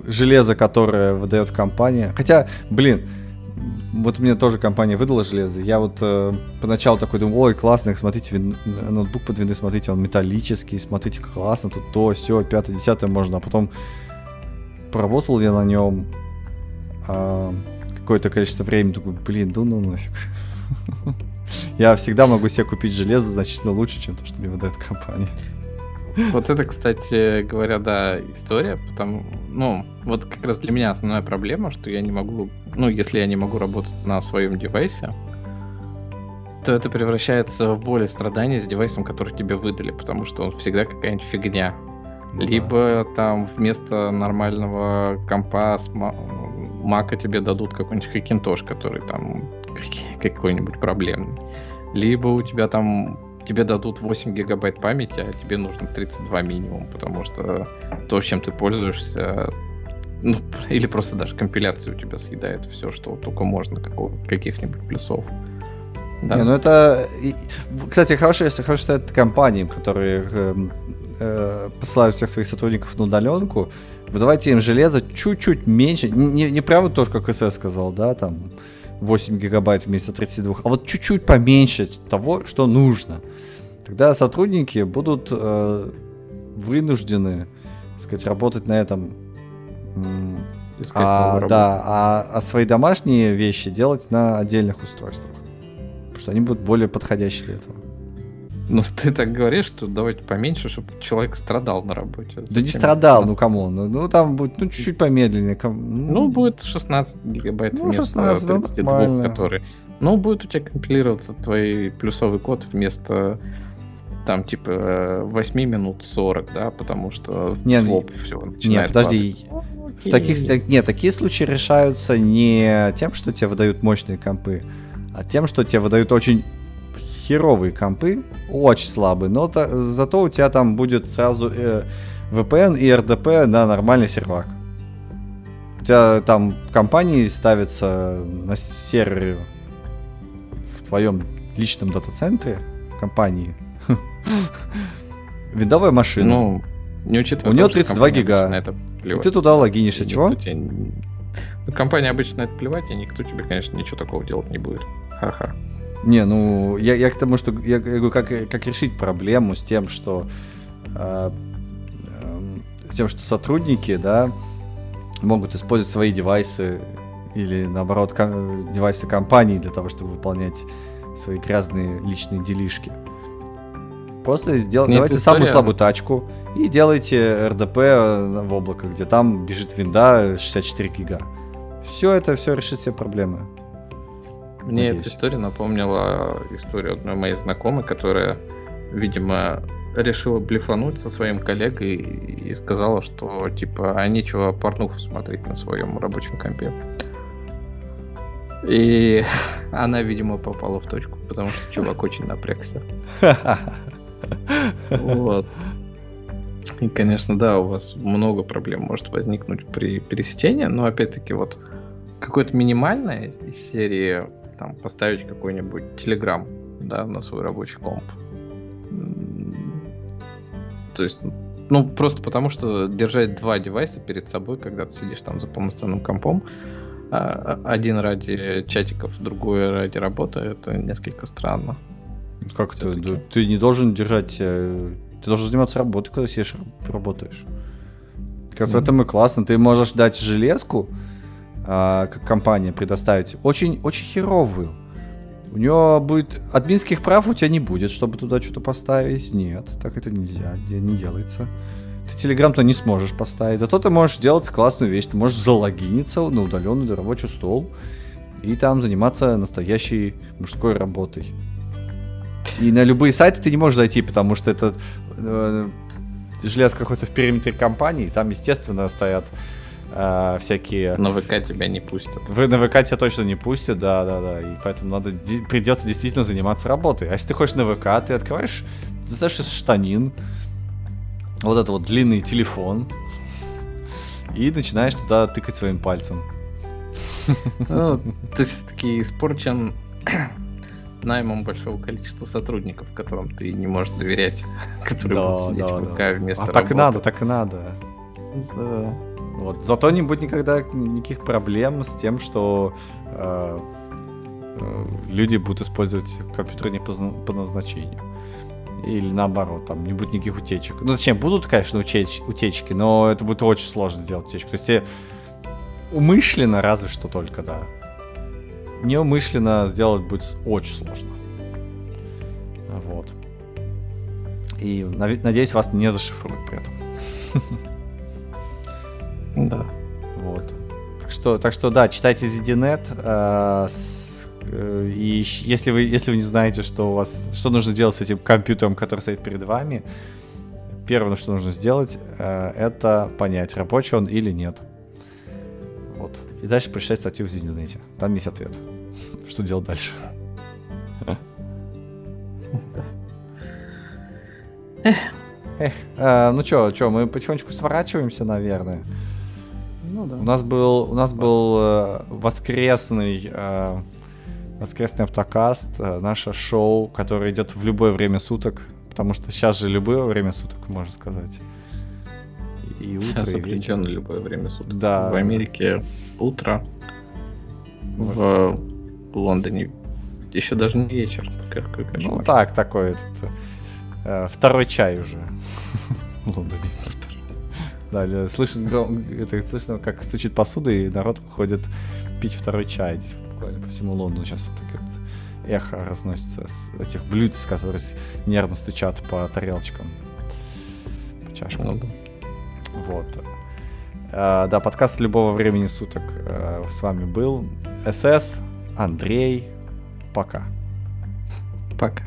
железо, которое выдает компания. Хотя, блин, вот мне тоже компания выдала железо. Я вот э, поначалу такой думаю, ой, классно, смотрите, вин... ноутбук под вины, смотрите, он металлический, смотрите, классно, тут то, все, пятое, десятое можно. А потом поработал я на нем э, какое-то количество времени, такой, блин, да ну нафиг. Я всегда могу себе купить железо значительно лучше, чем то, что мне выдает компания. Вот это, кстати говоря, да, история, потому, ну, вот как раз для меня основная проблема, что я не могу, ну, если я не могу работать на своем девайсе, то это превращается в боль и страдания с девайсом, который тебе выдали, потому что он всегда какая-нибудь фигня. Ну, Либо да. там вместо нормального компа с мака тебе дадут какой-нибудь хакинтош, который там какой-нибудь проблемный. Либо у тебя там тебе дадут 8 гигабайт памяти, а тебе нужно 32 минимум, потому что то, чем ты пользуешься, ну, или просто даже компиляция у тебя съедает все, что только можно, каких-нибудь плюсов. Да. Не, ну это, кстати, хорошо, если хорошо стать компаниям, которые э, э, посылают всех своих сотрудников на удаленку, выдавайте им железо чуть-чуть меньше, не, не прямо тоже, как СС сказал, да, там, 8 гигабайт вместо 32, а вот чуть-чуть поменьше того, что нужно. Тогда сотрудники будут э, вынуждены, так сказать, работать на этом. а, да, а, а свои домашние вещи делать на отдельных устройствах. Потому что они будут более подходящие для этого. Ну, ты так говоришь, что давайте поменьше, чтобы человек страдал на работе. Зачем да не страдал, ну кому? Ну, ну там будет ну, чуть-чуть помедленнее. Ну, ну, будет 16 гигабайт ну, вместо 16, 32, ну, который. Ну, будет у тебя компилироваться твой плюсовый код вместо там типа 8 минут 40, да, потому что нет, своп все начинает Нет, подожди. Падать. В таких, нет, такие случаи решаются не тем, что тебе выдают мощные компы, а тем, что тебе выдают очень херовые компы, очень слабые, но то, зато у тебя там будет сразу э, VPN и RDP на нормальный сервак. У тебя там компании ставится на сервере в твоем личном дата-центре компании виндовая машина. Ну, не учитывая У нее 32 гига. И ты туда логинишь, а чего? Ну, компания обычно это плевать, и никто тебе, конечно, ничего такого делать не будет. Ха-ха. Не, ну, я, я к тому, что я, говорю, как, как решить проблему с тем, что э, э, с тем, что сотрудники, да, могут использовать свои девайсы или, наоборот, ком- девайсы компании для того, чтобы выполнять свои грязные личные делишки. Просто сдел... давайте история... самую слабую тачку и делайте РДП э, в облако, где там бежит винда 64 гига. Все это все решит все проблемы. Мне Надеюсь. эта история напомнила историю одной моей знакомой, которая, видимо, решила блефануть со своим коллегой и сказала, что типа, а нечего порнуху смотреть на своем рабочем компе. И она, видимо, попала в точку, потому что чувак очень напрягся. Вот. И, конечно, да, у вас много проблем может возникнуть при пересечении, но опять-таки вот какое-то минимальное из серии там поставить какой-нибудь телеграм, да, на свой рабочий комп. То есть, ну, просто потому что держать два девайса перед собой, когда ты сидишь там за полноценным компом, а, а, один ради чатиков, другой ради работы, это несколько странно. Как ты? Ты не должен держать... Э, ты должен заниматься работой, когда сидишь работаешь. Как раз mm. в этом и классно. Ты можешь дать железку, как компания предоставить, очень, очень херовую. У него будет админских прав у тебя не будет, чтобы туда что-то поставить. Нет, так это нельзя, не делается. Ты Telegram-то не сможешь поставить. Зато ты можешь делать классную вещь. Ты можешь залогиниться на удаленный рабочий стол и там заниматься настоящей мужской работой. И на любые сайты ты не можешь зайти, потому что это э, железка находится в периметре компании, там, естественно, стоят э, всякие... На ВК тебя не пустят. В, на ВК тебя точно не пустят, да-да-да, и поэтому надо, придется действительно заниматься работой. А если ты хочешь на ВК, ты открываешь, достаешь из штанин, вот это вот длинный телефон, и начинаешь туда тыкать своим пальцем. Ну, ты все-таки испорчен наймом большого количества сотрудников, которым ты не можешь доверять, которые да, будут сидеть да, в ВК да. вместо А работы. так и надо, так и надо. Да. Вот. Зато не будет никогда никаких проблем с тем, что э, э, люди будут использовать компьютер не по, по назначению. Или наоборот, там не будет никаких утечек. Ну, зачем? Будут, конечно, утеч утечки, но это будет очень сложно сделать утечку. То есть тебе умышленно разве что только, да. Неумышленно сделать будет очень сложно. Вот. И надеюсь, вас не зашифруют при этом. Да. Вот. Так что, так что да, читайте ZDNet. Э, с, э, и если вы, если вы не знаете, что у вас, что нужно делать с этим компьютером, который стоит перед вами, первое, что нужно сделать, э, это понять, рабочий он или нет. Вот. И дальше прочитать статью в ZDNet. Там есть ответ. Что делать дальше? Эх, э, ну чё, чё, мы потихонечку сворачиваемся, наверное. Ну да. У нас был, у нас был э, воскресный, э, воскресный автокаст, э, наше шоу, которое идет в любое время суток, потому что сейчас же любое время суток, можно сказать. И утро, сейчас и вечер. любое время суток. Да. В Америке утро, в Лондоне еще даже не вечер. Какой ну так, такой этот, э, второй чай уже в Лондоне. Да, слышно, это слышно, как стучит посуда, и народ выходит пить второй чай. Здесь буквально по всему Лондону сейчас вот такое вот эхо разносится с этих блюд, с которых нервно стучат по тарелочкам, по чашкам. Много. Вот. А, да, подкаст любого времени суток а, с вами был. СС, Андрей. Пока. Пока.